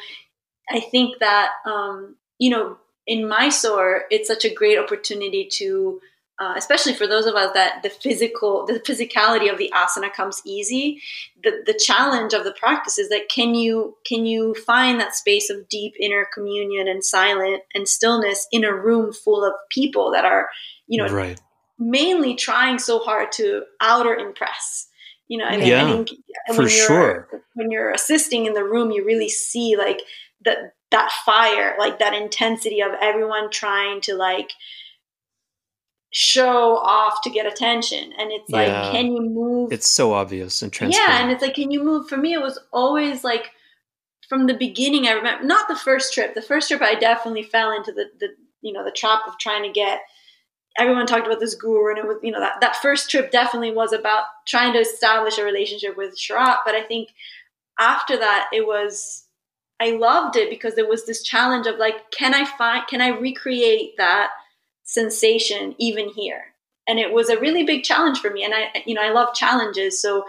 I think that um, you know in Mysore, it's such a great opportunity to, uh, especially for those of us that the physical, the physicality of the asana comes easy. The the challenge of the practice is that can you can you find that space of deep inner communion and silent and stillness in a room full of people that are, you know, right. mainly trying so hard to outer impress. You know, I mean, Yeah, I think for when you're, sure. When you're assisting in the room, you really see like that that fire, like that intensity of everyone trying to like show off to get attention. And it's like, Yeah. can you move? It's so obvious and transparent. yeah, and it's like, can you move? For me, it was always like from the beginning. I remember not the first trip. The first trip, I definitely fell into the the you know the trap of trying to get. Everyone talked about this guru, and it was you know that that first trip definitely was about trying to establish a relationship with Sharath. But I think after that, it was I loved it because there was this challenge of like, can I find, can I recreate that sensation even here? And it was a really big challenge for me. And I, you know, I love challenges, so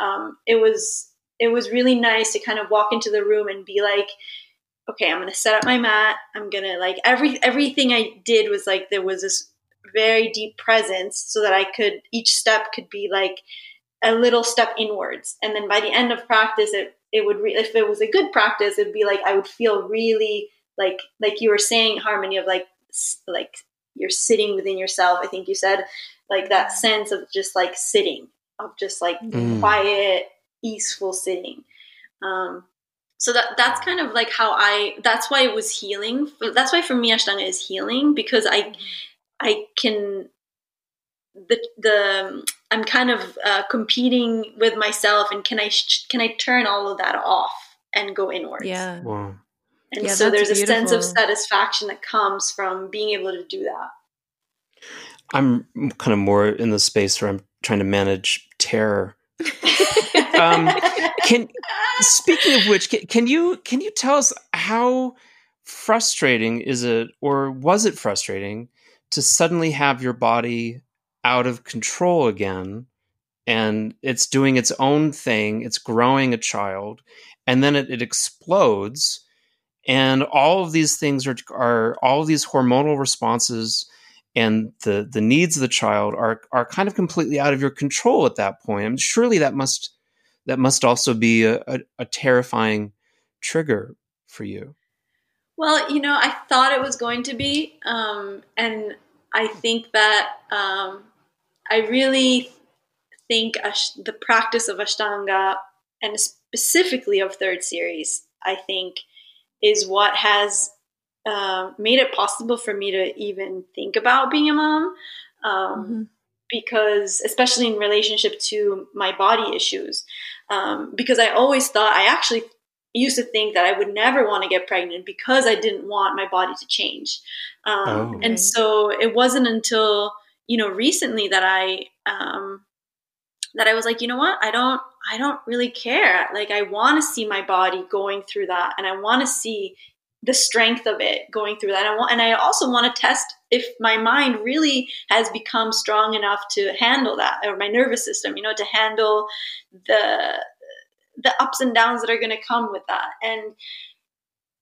um, it was it was really nice to kind of walk into the room and be like, okay, I'm gonna set up my mat. I'm gonna like every everything I did was like there was this very deep presence, so that I could each step could be like a little step inwards, and then by the end of practice, it it would re- if it was a good practice, it'd be like I would feel really like like you were saying harmony of like like you're sitting within yourself. I think you said like that sense of just like sitting of just like Mm. quiet, easeful sitting. Um, so that that's kind of like how I. That's why it was healing. That's why for me Ashtanga is healing because I I can the the I'm kind of uh, competing with myself and can I sh- can I turn all of that off and go inwards? yeah Wow. And Yeah, so that's there's a sense of satisfaction that comes from being able to do that. I'm kind of more in the space where I'm trying to manage terror. <laughs> Um, Can speaking of which, can, can you can you tell us how frustrating is it, or was it frustrating to suddenly have your body out of control again, and it's doing its own thing, it's growing a child, and then it, it explodes, and all of these things are are all of these hormonal responses and the the needs of the child are are kind of completely out of your control at that point. Surely that must that must also be a, a, a terrifying trigger for you. Well, you know, I thought it was going to be, um, and I think that um, I really think ash- the practice of Ashtanga and specifically of third series, I think, is what has uh, made it possible for me to even think about being a mom. Um, Mhm. because especially in relationship to my body issues um, because i always thought i actually used to think that I would never want to get pregnant because I didn't want my body to change. Um, Oh. And so it wasn't until you know recently that I um, that I was like, you know what, I don't I don't really care. Like I want to see my body going through that, and I want to see the strength of it going through that. And I want, and I also want to test if my mind really has become strong enough to handle that, or my nervous system, you know, to handle the the ups and downs that are going to come with that. And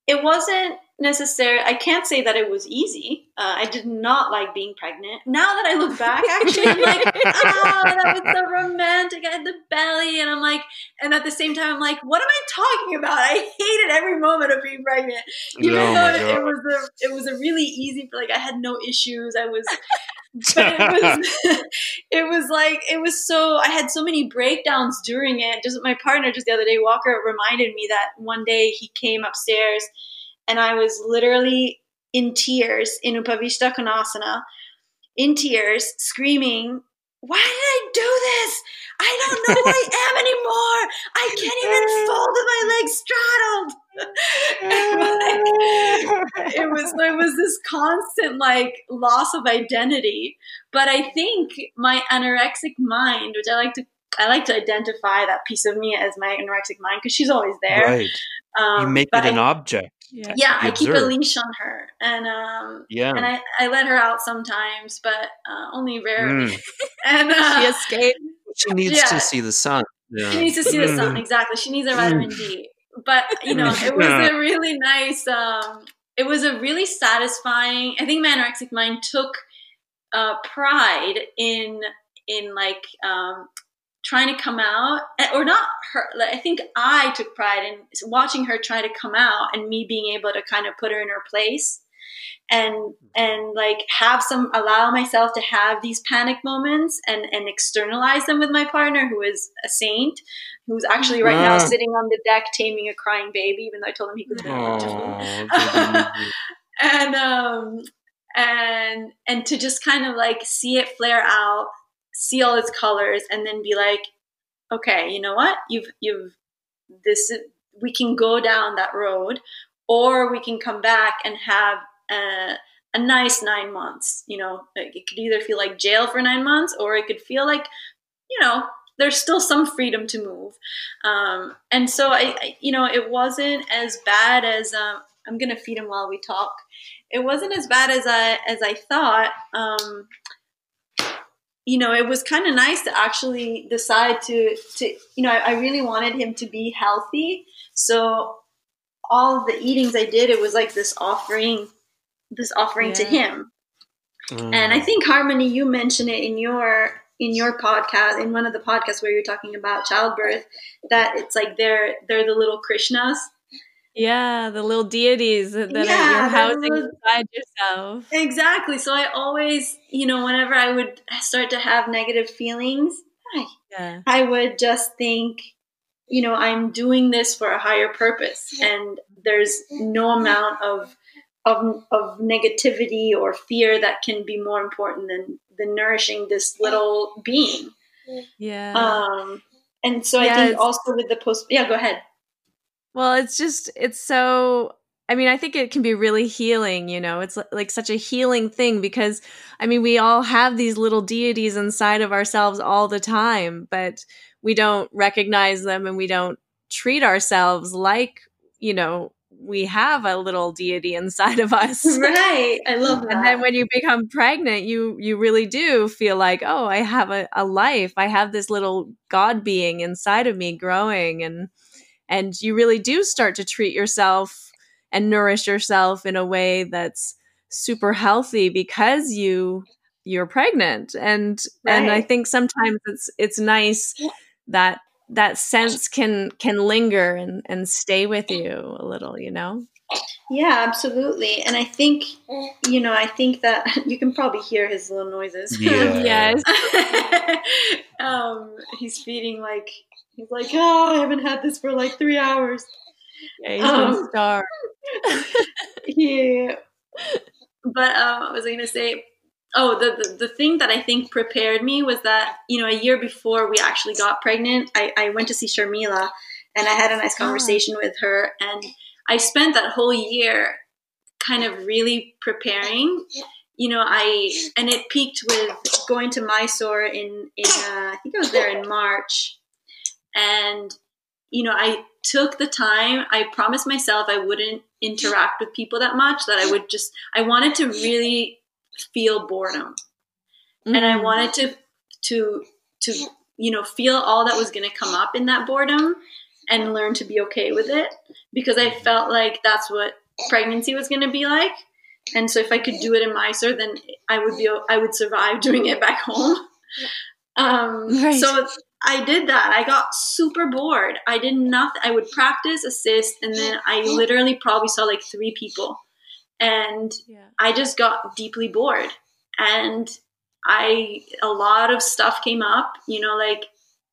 it wasn't necessary. I can't say that it was easy. Uh, I did not like being pregnant. Now that I look back, <laughs> actually, I'm like, oh, that was so romantic. I had the belly, and I'm like, and at the same time, I'm like, what am I talking about? I hated every moment of being pregnant, even Oh though it, it was a it was a really easy. Like I had no issues. I was. <laughs> But it was, <laughs> <laughs> it was like it was so. I had so many breakdowns during it. Just my partner, just the other day, Walker reminded me that one day he came upstairs, and I was literally in tears in Upavishta Konasana, in tears, screaming, Why did I do this? I don't know who I <laughs> am anymore. I can't even fold with my legs straddled. <laughs> it was it was this constant like loss of identity. But I think my anorexic mind, which I like to I like to identify that piece of me as my anorexic mind because she's always there. Right. Um, you make it an I- object. Yeah. yeah, I keep a leash on her, and um, Yeah. and I, I let her out sometimes, but uh, only rarely. Mm. <laughs> And uh, She escaped. She needs Yeah. to see the sun. Yeah. she needs to see the sun Mm. exactly. She needs a vitamin D. But you know, it was a really nice. Um, it was a really satisfying. I think my anorexic mind took uh, pride in in like um, trying to come out, eh, or not her. Like, I think I took pride in watching her try to come out, and me being able to kind of put her in her place, and and like have some allow myself to have these panic moments, and and externalize them with my partner, who is a saint, who's actually right now Ah. sitting on the deck taming a crying baby, even though I told him he could. <laughs> And um and and to just kind of like see it flare out see all its colors and then be like okay you know what? You've you've this is, we can go down that road or we can come back and have a, a nice nine months you know? It could either feel like jail for nine months or it could feel like you know there's still some freedom to move. Um, and so I, I you know it wasn't as bad as um, i'm gonna feed him while we talk. It wasn't as bad as i as i thought. Um, you know it was kind of nice to actually decide to to you know I, I really wanted him to be healthy so all the eatings i did it was like this offering this offering to him Mm. and I think Harmony, you mentioned it in your in your podcast, in one of the podcasts where you're talking about childbirth, that it's like they're they're the little Krishnas. Yeah, the little deities that, Yeah, are, you're housing little- inside yourself. Exactly. So I always, you know, whenever I would start to have negative feelings, I, Yeah. I would just think, you know, I'm doing this for a higher purpose, and there's no amount of of, of negativity or fear that can be more important than than nourishing this little being. Yeah. Um, and so I think also with the post, yeah, go ahead. Well, it's just it's so I mean, I think it can be really healing, you know. It's like such a healing thing because I mean, we all have these little deities inside of ourselves all the time, but we don't recognize them and we don't treat ourselves like, you know, we have a little deity inside of <laughs> us. Right, I love that. And then when you become pregnant, you you really do feel like, oh, I have a, a life. I have this little God being inside of me growing and and you really do start to treat yourself and nourish yourself in a way that's super healthy because you you're pregnant. And and I think sometimes it's it's nice that that sense can can linger and and stay with you a little, you know? yeah, absolutely. And I think, you know, I think that <laughs> you can probably hear his little noises. Yeah. yes. <laughs> um, he's feeding like he's like, oh, I haven't had this for like three hours. Yeah, he's Um, starved. yeah. <laughs> But um, what was I going to say? Oh, the, the the thing that I think prepared me was that you know a year before we actually got pregnant, I, I went to see Sharmila, and I had a nice conversation with her. And I spent that whole year kind of really preparing. You know, I and it peaked with going to Mysore in in uh, I think I was there in March, and you know I took the time. I promised myself I wouldn't interact with people that much. That I would just I wanted to really feel boredom, mm-hmm. and I mm. wanted to to to you know feel all that was going to come up in that boredom and learn to be okay with it because I felt like that's what pregnancy was going to be like. And so if I could do it in Mysore, then I would be I would survive <laughs> doing it back home. Um, right. So I did that. I got super bored. I did nothing. I would practice, assist, and then I literally probably saw like three people, and yeah. I just got deeply bored. And I a lot of stuff came up. You know, like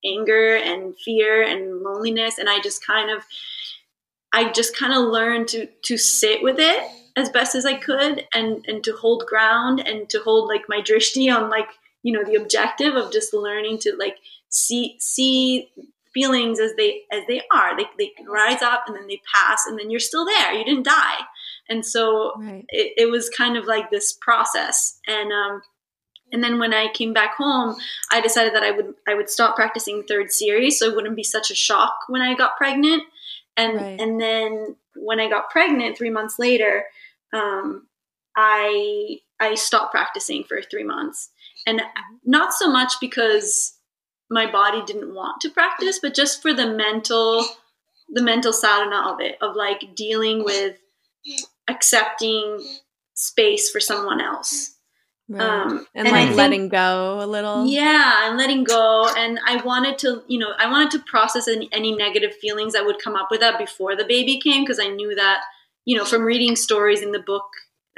anger and fear and loneliness, and I just kind of I just kind of learned to to sit with it as best as I could and and to hold ground and to hold like my drishti on like you know the objective of just learning to like see see feelings as they as they are they, they rise up and then they pass and then you're still there you didn't die and so right. it, it was kind of like this process and um and then when I came back home, I decided that I would I would stop practicing third series so it wouldn't be such a shock when I got pregnant. And right. and then when I got pregnant three months later, um, I I stopped practicing for three months, and not so much because my body didn't want to practice, but just for the mental the mental sadhana of it, of like dealing with accepting space for someone else Right. Um, and, and, like think, letting go a little. Yeah, and letting go. And I wanted to, you know, I wanted to process any, any negative feelings that would come up with that before the baby came because I knew that, you know, from reading stories in the book,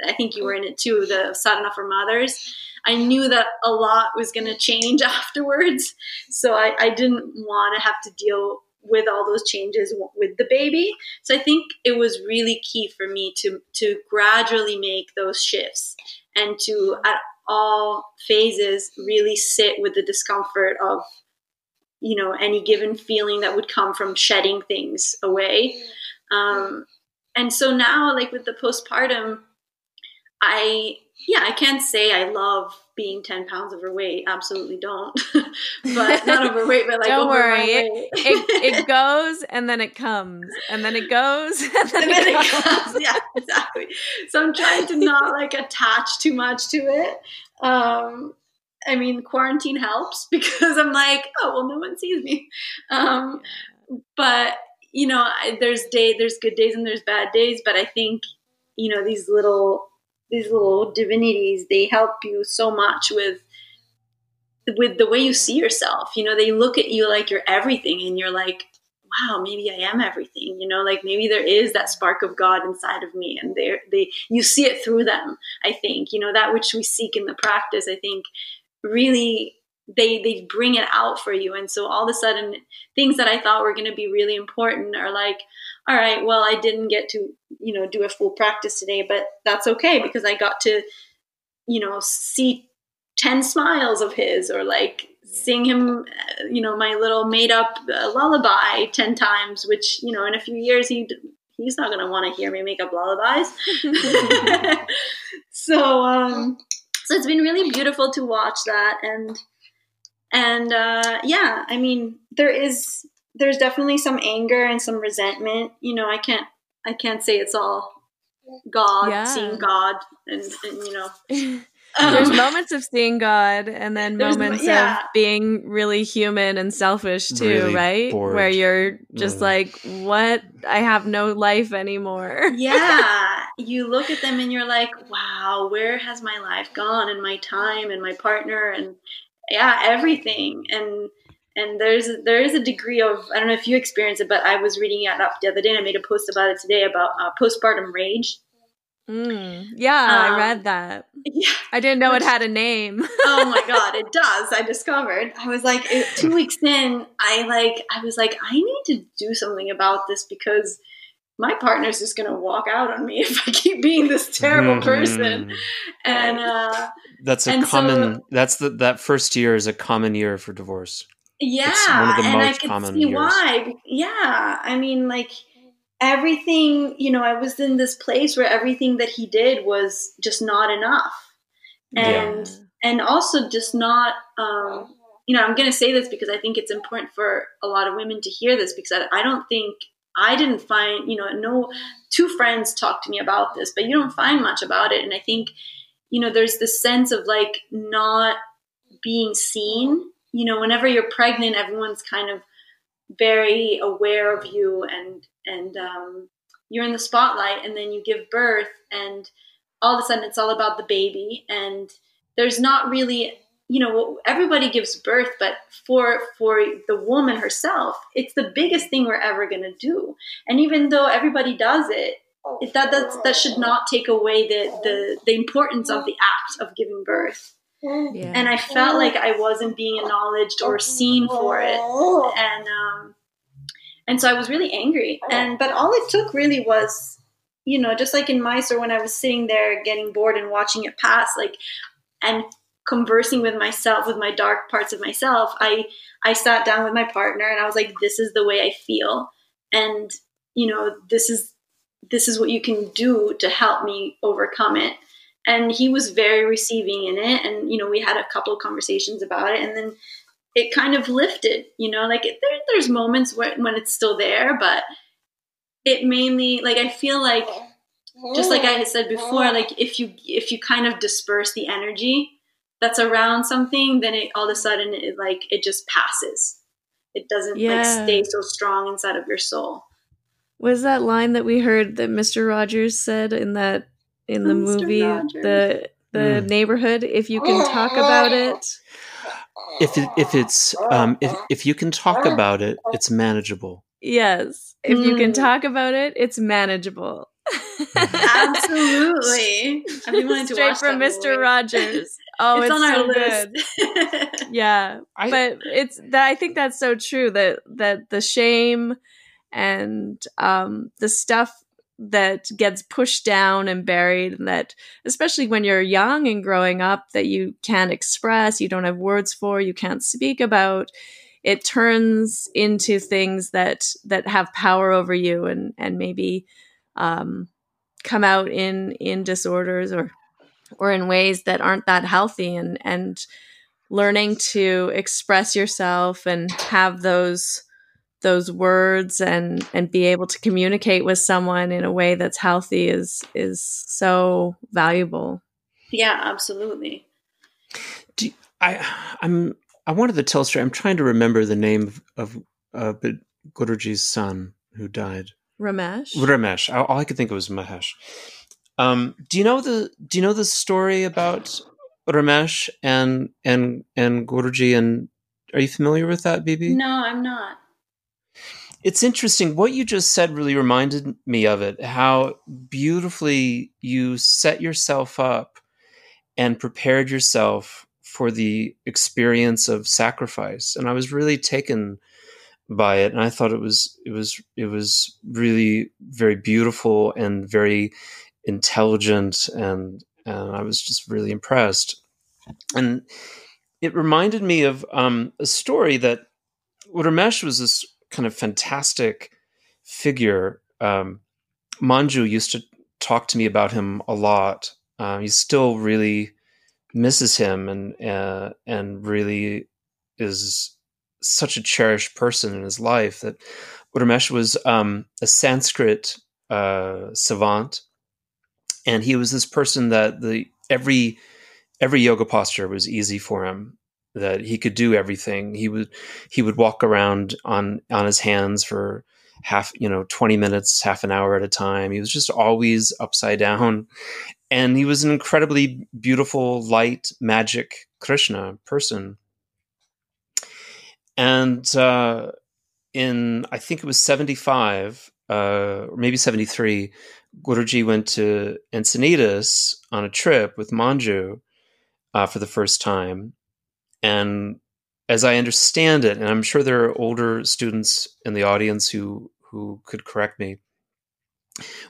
I think you were in it too, the sadhana for mothers. I knew that a lot was going to change <laughs> afterwards. So I, I didn't want to have to deal with all those changes with the baby. So I think it was really key for me to to gradually make those shifts and to at all phases really sit with the discomfort of you know any given feeling that would come from shedding things away um, and so now like with the postpartum i yeah i can't say i love being 10 pounds overweight absolutely don't. <laughs> But not <laughs> overweight but like don't worry. it, it, it, <laughs> goes and then it comes and then it goes and then, and then it, comes. comes. yeah exactly. So i'm trying to not like attach too much to it. Um i mean quarantine helps because i'm like oh well no one sees me. Um but you know there's day there's good days and there's bad days but i think you know these little these little divinities they help you so much with with the way you see yourself. You know they look at you like you're everything and you're like wow maybe i am everything. You know like maybe there is that spark of god inside of me and they they you see it through them i think. You know that which we seek in the practice i think really they they bring it out for you. And so all of a sudden things that i thought were going to be really important are like all right well i didn't get to you know do a full practice today but that's okay because i got to you know see 10 smiles of his or like sing him uh, you know my little made up uh, lullaby 10 times which you know in a few years he he's not going to want to hear me make up lullabies. <laughs> <laughs> So um so it's been really beautiful to watch that and and uh, yeah, I mean, there is there's definitely some anger and some resentment. You know, I can't I can't say it's all God yeah. seeing God and, and you know. <laughs> Um, there's moments of seeing God and then moments yeah. of being really human and selfish too, really right? Bored. Where you're just mm. like, what? I have no life anymore. <laughs> yeah. You look at them and you're like, wow, where has my life gone and my time and my partner and yeah, everything. And and there's there is a degree of I don't know if you experience it, but I was reading it up the other day and I made a post about it today about uh, postpartum rage. Mm, yeah, um, I read that. Yeah, I didn't know Which, it had a name. oh my <laughs> god, it does! I discovered. I was like, it, two weeks in, I like, I was like, I need to do something about this because my partner's just going to walk out on me <laughs> if I keep being this terrible mm-hmm. person. And uh, that's a and common. So, that's the that first year is a common year for divorce. Yeah, It's one of the and I can see years. why. Yeah, I mean, like everything. You know, I was in this place where everything that he did was just not enough, and and also just not. Um, you know, I'm going to say this because I think it's important for a lot of women to hear this because I, I don't think I didn't find. You know, no two friends talked to me about this, but you don't find much about it, and I think you know there's this sense of like not being seen you know whenever you're pregnant everyone's kind of very aware of you and and um, you're in the spotlight and then you give birth and all of a sudden it's all about the baby and there's not really you know everybody gives birth but for for the woman herself it's the biggest thing we're ever going to do. And even though everybody does it it- that that's, that should not take away the, the the importance of the act of giving birth Yeah. and I felt like I wasn't being acknowledged or seen for it, and um, and so I was really angry. And but all it took really was, you know, just like in Mysore when I was sitting there getting bored and watching it pass, like, and conversing with myself, with my dark parts of myself. I I sat down with my partner and I was like, this is the way I feel, and you know, this is this is what you can do to help me overcome it and he was very receiving in it and you know we had a couple of conversations about it and then it kind of lifted you know like it, there, there's moments where, when it's still there but it mainly like i feel like just like i had said before like if you if you kind of disperse the energy that's around something then it all of a sudden it like it just passes it doesn't Yeah. like stay so strong inside of your soul Was that line that we heard that Mr. Rogers said in that in the Mr. movie Rogers. the the Mm. neighborhood? If you can talk about it, If it, if it's um, if if you can talk about it, it's manageable. yes. If you can Mm. talk about it, it's manageable. <laughs> absolutely i've been wanting to Straight watch from that Mr. movie. Rogers. Oh, it's, it's, on so our good. list <laughs> Yeah, I, but it's that I think that's so true that that the shame and um, the stuff that gets pushed down and buried, and that especially when you're young and growing up, that you can't express, you don't have words for, you can't speak about. It turns into things that that have power over you, and and maybe um, come out in in disorders or or in ways that aren't that healthy, and and learning to express yourself and have those those words and and be able to communicate with someone in a way that's healthy is is so valuable. yeah absolutely do, I I'm I wanted to tell a story. I'm trying to remember the name of, of uh, Guruji's son who died. Ramesh? Ramesh. All all I could think of was Mahesh. Um, do you know the Do you know the story about Ramesh and and and Guruji? And are you familiar with that, Bibi? no i'm not It's interesting. What you just said really reminded me of it. How beautifully you set yourself up and prepared yourself for the experience of sacrifice. And I was really taken by it, and I thought it was it was it was really very beautiful and very intelligent, and and I was just really impressed. And it reminded me of um, a story that what Ramesh was this kind of fantastic figure. Um, Manju used to talk to me about him a lot. Uh, he still really misses him and uh, and really is such a cherished person in his life that Ramesh was um, a Sanskrit uh, savant, and he was this person that the every every yoga posture was easy for him. That he could do everything. He would he would walk around on on his hands for half you know 20 minutes half an hour at a time. He was just always upside down. <laughs> And he was an incredibly beautiful light magic krishna person. And uh, in i think it was 75 uh, or maybe 73 guruji went to encinitas on a trip with manju uh, for the first time and as I understand it, and I'm sure there are older students in the audience who who could correct me.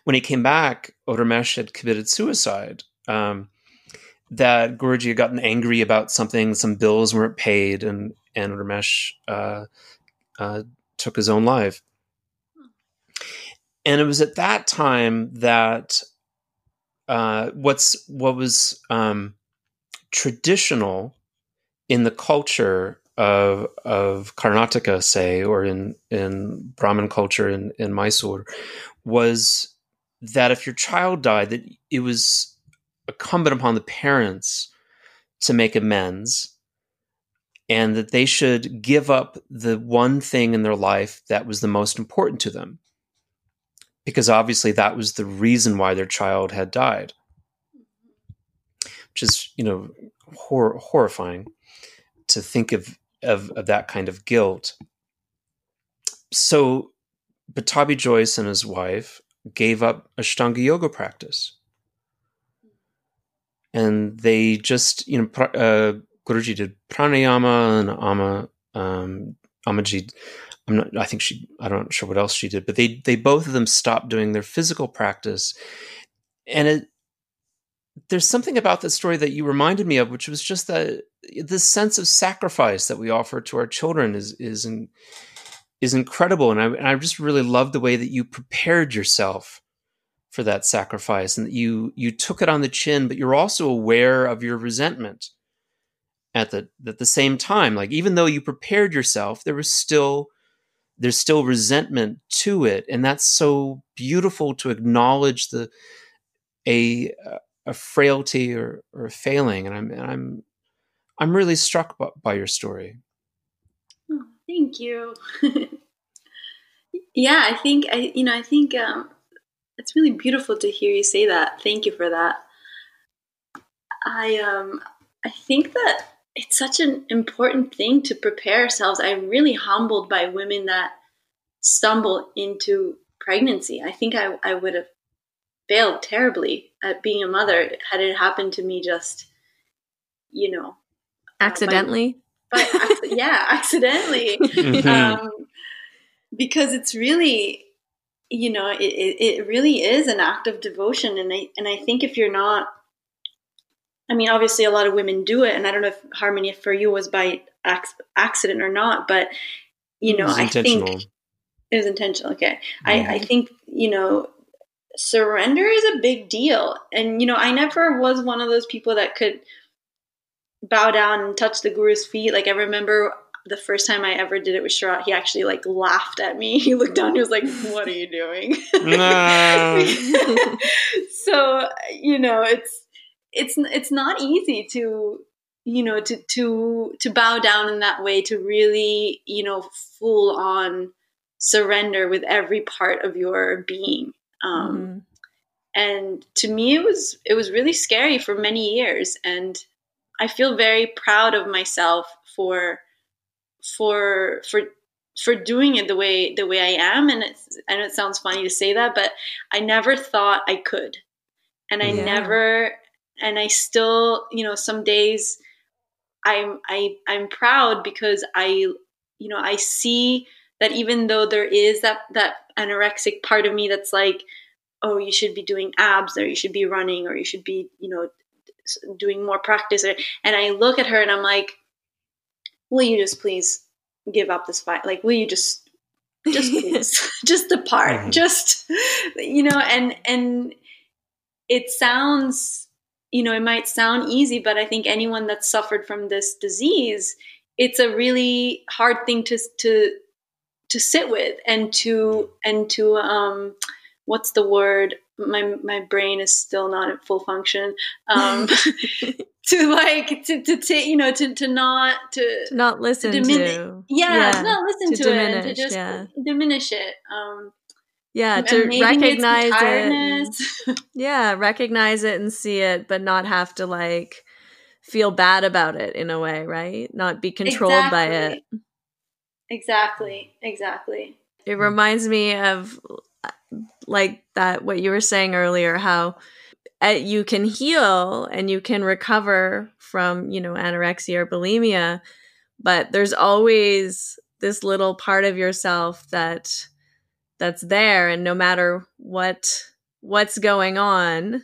When he came back, Ramesh had committed suicide. Um, that Guruji had gotten angry about something, some bills weren't paid, and and Ramesh uh, uh, took his own life. And it was at that time that uh, what's what was um, traditional in the culture of of Karnataka, say, or in in Brahmin culture in in Mysore, was that if your child died, that it was incumbent upon the parents to make amends and that they should give up the one thing in their life that was the most important to them. Because obviously that was the reason why their child had died. Which is you know hor- horrifying to think of, of of that kind of guilt so Pattabhi Jois and his wife gave up Ashtanga yoga practice. And they just, you know, uh, Guruji did pranayama and ama, um, Amaji. I'm not, I think she, I don't sure what else she did, but they, they both of them stopped doing their physical practice. And it, there's something about the story that you reminded me of, which was just that the sense of sacrifice that we offer to our children is, is, in, is incredible. And I, and I just really love the way that you prepared yourself for that sacrifice and that you, you took it on the chin, but you're also aware of your resentment at the, at the same time. Like, even though you prepared yourself, there was still, there's still resentment to it. And that's so beautiful to acknowledge the, a, a frailty or, or a failing. And I'm, and I'm, I'm really struck by, by your story. Thank you. <laughs> yeah, I think I you know I think um, it's really beautiful to hear you say that. Thank you for that. I um I think that it's such an important thing to prepare ourselves. I'm really humbled by women that stumble into pregnancy. I think I, I would have failed terribly at being a mother had it happened to me just, you know, accidentally. Uh, <laughs> but yeah, accidentally, <laughs> mm-hmm. um, because it's really, you know, it, it really is an act of devotion, and I and I think if you're not, I mean, obviously a lot of women do it, and I don't know if harmony for you was by accident or not, but you know, I think it was intentional. Okay, I I think you know surrender is a big deal. And, you know, I never was one of those people that could bow down and touch the guru's feet. Like I remember the first time I ever did it with Sharath, he actually like laughed at me. <laughs> He looked down, he was like, What are you doing? No. <laughs> so, you know, it's it's it's not easy to you know to to to bow down in that way to really you know full on surrender with every part of your being um mm-hmm. and to me it was it was really scary for many years and I feel very proud of myself for for for for doing it the way the way I am and it's I know it sounds funny to say that but I never thought I could and I yeah. never and I still you know some days I'm I I'm proud because I you know I see that even though there is that that anorexic part of me that's like oh you should be doing abs or you should be running or you should be you know doing more practice. And I look at her and I'm like, will you just please give up this fight? Like, will you just, just <laughs> please, <laughs> just depart, mm-hmm. just, you know, and, and it sounds, you know, it might sound easy, but I think anyone that's suffered from this disease, it's a really hard thing to, to, to sit with and to, and to, um, what's the word? My my brain is still not at full function. Um <laughs> <laughs> to like to to take you know to to not to, to not listen to, dimini- to. yeah, yeah, not listen to, to diminish, it and to just yeah. diminish it. Um yeah to recognize it and, <laughs> yeah recognize it and see it but not have to like feel bad about it in a way right? Not be controlled exactly. by it exactly exactly. It reminds me of like that what you were saying earlier how uh, you can heal and you can recover from you know anorexia or bulimia but there's always this little part of yourself that that's there and no matter what what's going on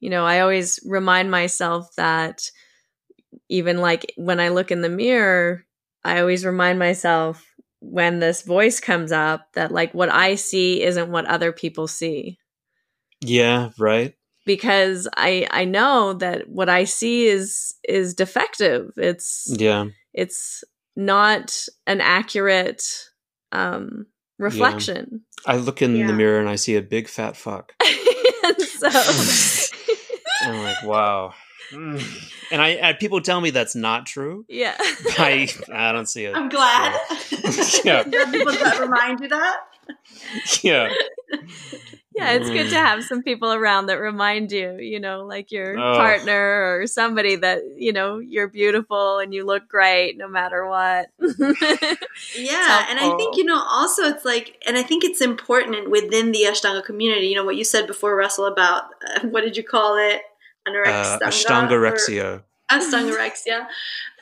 you know i always remind myself that even like when i look in the mirror I always remind myself when this voice comes up that like what I see isn't what other people see. Yeah, right. Because I I know that what I see is is defective. It's Yeah. it's not an accurate um reflection. I look in Yeah. the mirror and I see a big fat fuck. <laughs> and so <laughs> I'm like, wow. Mm. And I and people tell me that's not true. yeah. <laughs> I I don't see it. I'm glad. <laughs> Yeah. there are people that remind you that. Yeah. <laughs> Yeah, it's good to Mm. have some people around that remind you, you know, like your Oh. partner or somebody that, you know, you're beautiful and you look great no matter what. Yeah, and I think you know also it's like, and I think it's important within the Ashtanga community. You know what you said before, Russell, about uh, what did you call it? Uh, Anorexia. or- Ashtangorexia. Astangorexia.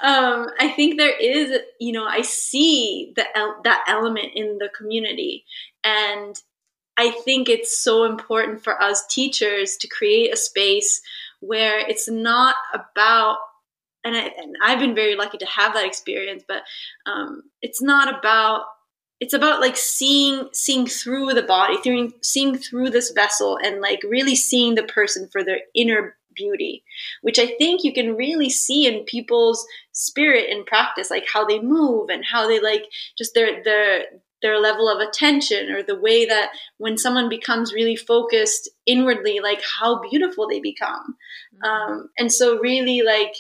Um, I think there is, you know, I see the el- that element in the community, and I think it's so important for us teachers to create a space where it's not about. And, I, and I've been very lucky to have that experience, but um, it's not about it's about like seeing seeing through the body through seeing through this vessel and like really seeing the person for their inner beauty which i think you can really see in people's spirit and practice like how they move and how they like just their their their level of attention or the way that when someone becomes really focused inwardly like how beautiful they become. Um, and so really like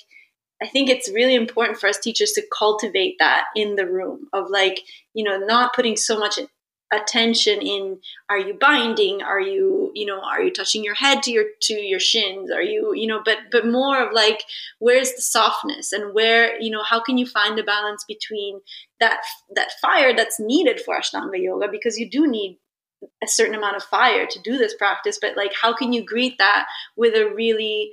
i think it's really important for us teachers to cultivate that in the room of like you know not putting so much attention in are you binding? Are you you know are you touching your head to your to your shins? Are you you know but but more of like where's the softness? And where you know how can you find the balance between that that fire that's needed for ashtanga yoga? Because you do need a certain amount of fire to do this practice but like how can you greet that with a really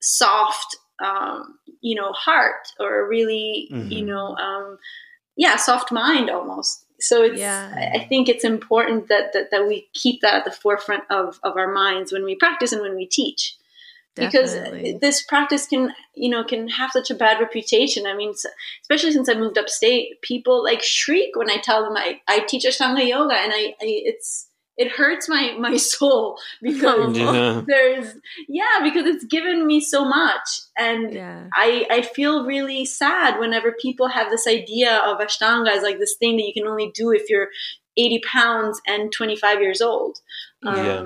soft um, you know heart or a really you Mhm. know um, yeah soft mind almost so it's Yeah. I, think it's important that, that that we keep that at the forefront of of our minds when we practice and when we teach. Because this practice can you know can have such a bad reputation. I mean especially since i moved upstate people like shriek when i tell them i, I teach ashtanga yoga and I, I it's it hurts my my <laughs> soul because Yeah. there's yeah because it's given me so much and yeah. I, I feel really sad whenever people have this idea of Ashtanga as like this thing that you can only do if you're 80 pounds and 25 years old. Um, Yeah.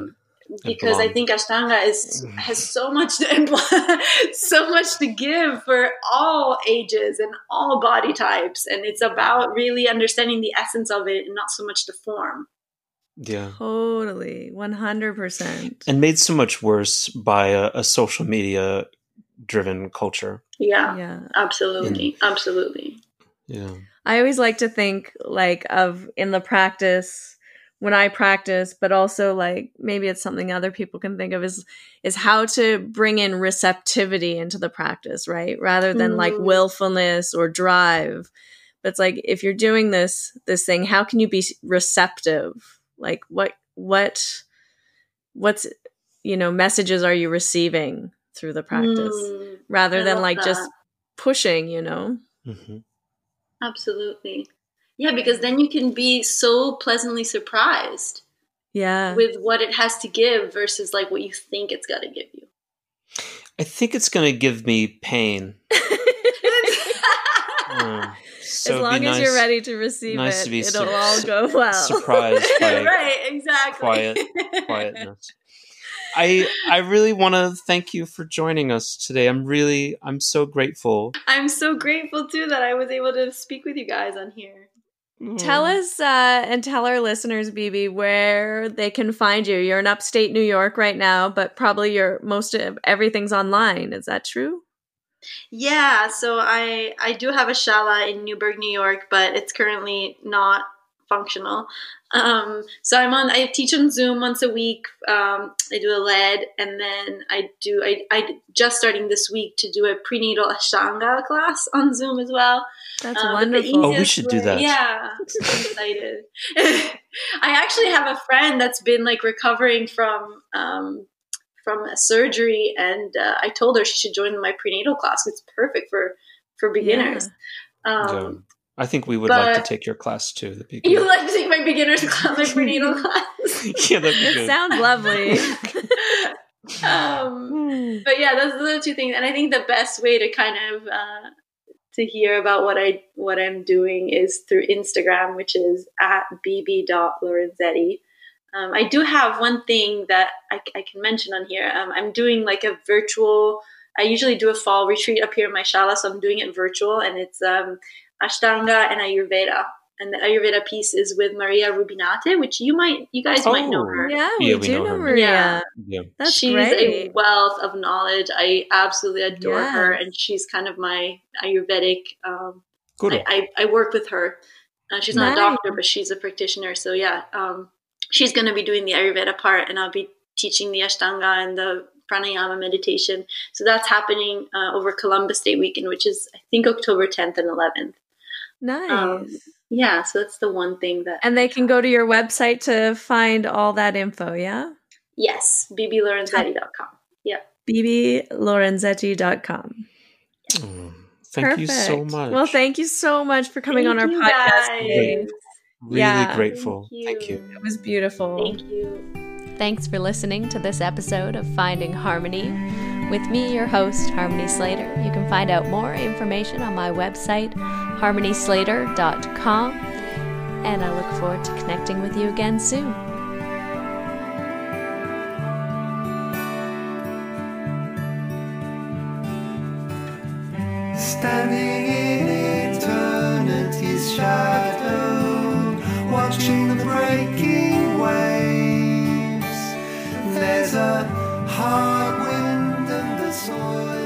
Because I think Ashtanga is has so much to <laughs> impl- so much to give for all ages and all body types, and it's about really understanding the essence of it and not so much the form. Yeah. Totally. 100%. And made so much worse by a, a social media driven culture. Yeah, yeah. absolutely, absolutely. Yeah. I always like to think like of in the practice when I practice, but also like maybe it's something other people can think of is is how to bring in receptivity into the practice, right? Rather than like Mm. willfulness or drive. But it's like if you're doing this this thing, how can you be receptive? Like what what what's you know messages are you receiving through the practice Mm, rather I than love like just pushing, you know? hmm Absolutely. Yeah, because then you can be so pleasantly surprised Yeah. with what it has to give versus like what you think it's got to give you. I think it's going to give me pain. Uh, <laughs> <laughs> <laughs> so as long as you're ready to receive nice it, to be it'll all go well. surprised <laughs> right, exactly. quiet <laughs> quietness. I <laughs> I really want to thank you for joining us today. I'm really I'm so grateful. I'm so grateful too that I was able to speak with you guys on here. Tell us uh, and tell our listeners, Bibi, where they can find you. You're in upstate New York right now, but probably your most of everything's online. Is that true? Yeah, so I I do have a shala in Newburgh, New York, but it's currently not functional. Um, so I'm on. I teach on Zoom once a week. Um, I do a lead, and then I do. I I just starting this week to do a prenatal ashtanga class on Zoom as well. That's Um, but the wonderful. Oh, we easiest should do that. Yeah, I'm excited. <laughs> I actually have a friend that's been like recovering from um, from a surgery, and uh, I told her she should join my prenatal class. It's perfect for for beginners. Um, I think we would like to take your class too. That'd <laughs> be You like to take my beginner's <laughs> class, my prenatal <laughs> class? yeah, that'd be It sounds lovely. um, but yeah, those are the two things, and I think the best way to kind of uh, to hear about what I what I'm doing is through Instagram, which is at bb.lorenzetti. Um, I do have one thing that I, I can mention on here. Um, I'm doing like a virtual. I usually do a fall retreat up here in my shala, so I'm doing it virtual, and it's um, Ashtanga and Ayurveda. And the Ayurveda piece is with Maria Rubinate, which you might, you guys might know Oh. her. yeah, we Yeah, we do know know her. Maria. Yeah. Yeah. That's she's a wealth of knowledge. I absolutely adore her, and she's kind of my Ayurvedic. Um, Guru. I, I, I work with her. Uh, she's not Nice. a doctor, but she's a practitioner. So yeah, um, she's going to be doing the Ayurveda part, and I'll be teaching the Ashtanga and the pranayama meditation. So that's happening uh, over Columbus Day weekend, which is I think October 10th and 11th. Nice. Um, yeah, so that's the one thing that. and they can go to your website to find all that info, yeah? yes, bblorenzetti.com. Yeah. bblorenzetti.com. Oh, thank you so Perfect. much. Well, thank you so much for coming on our you, podcast. Guys. today. Really Yeah. grateful. Thank Thank you. you. It was beautiful. Thank you. Thanks for listening to this episode of Finding Harmony with me, your host, Harmony Slater. You can find out more information on my website, harmonyslater.com, and I look forward to connecting with you again soon. Standing in eternity's shadow, watching the breaking waves. There's a hard wind and the soil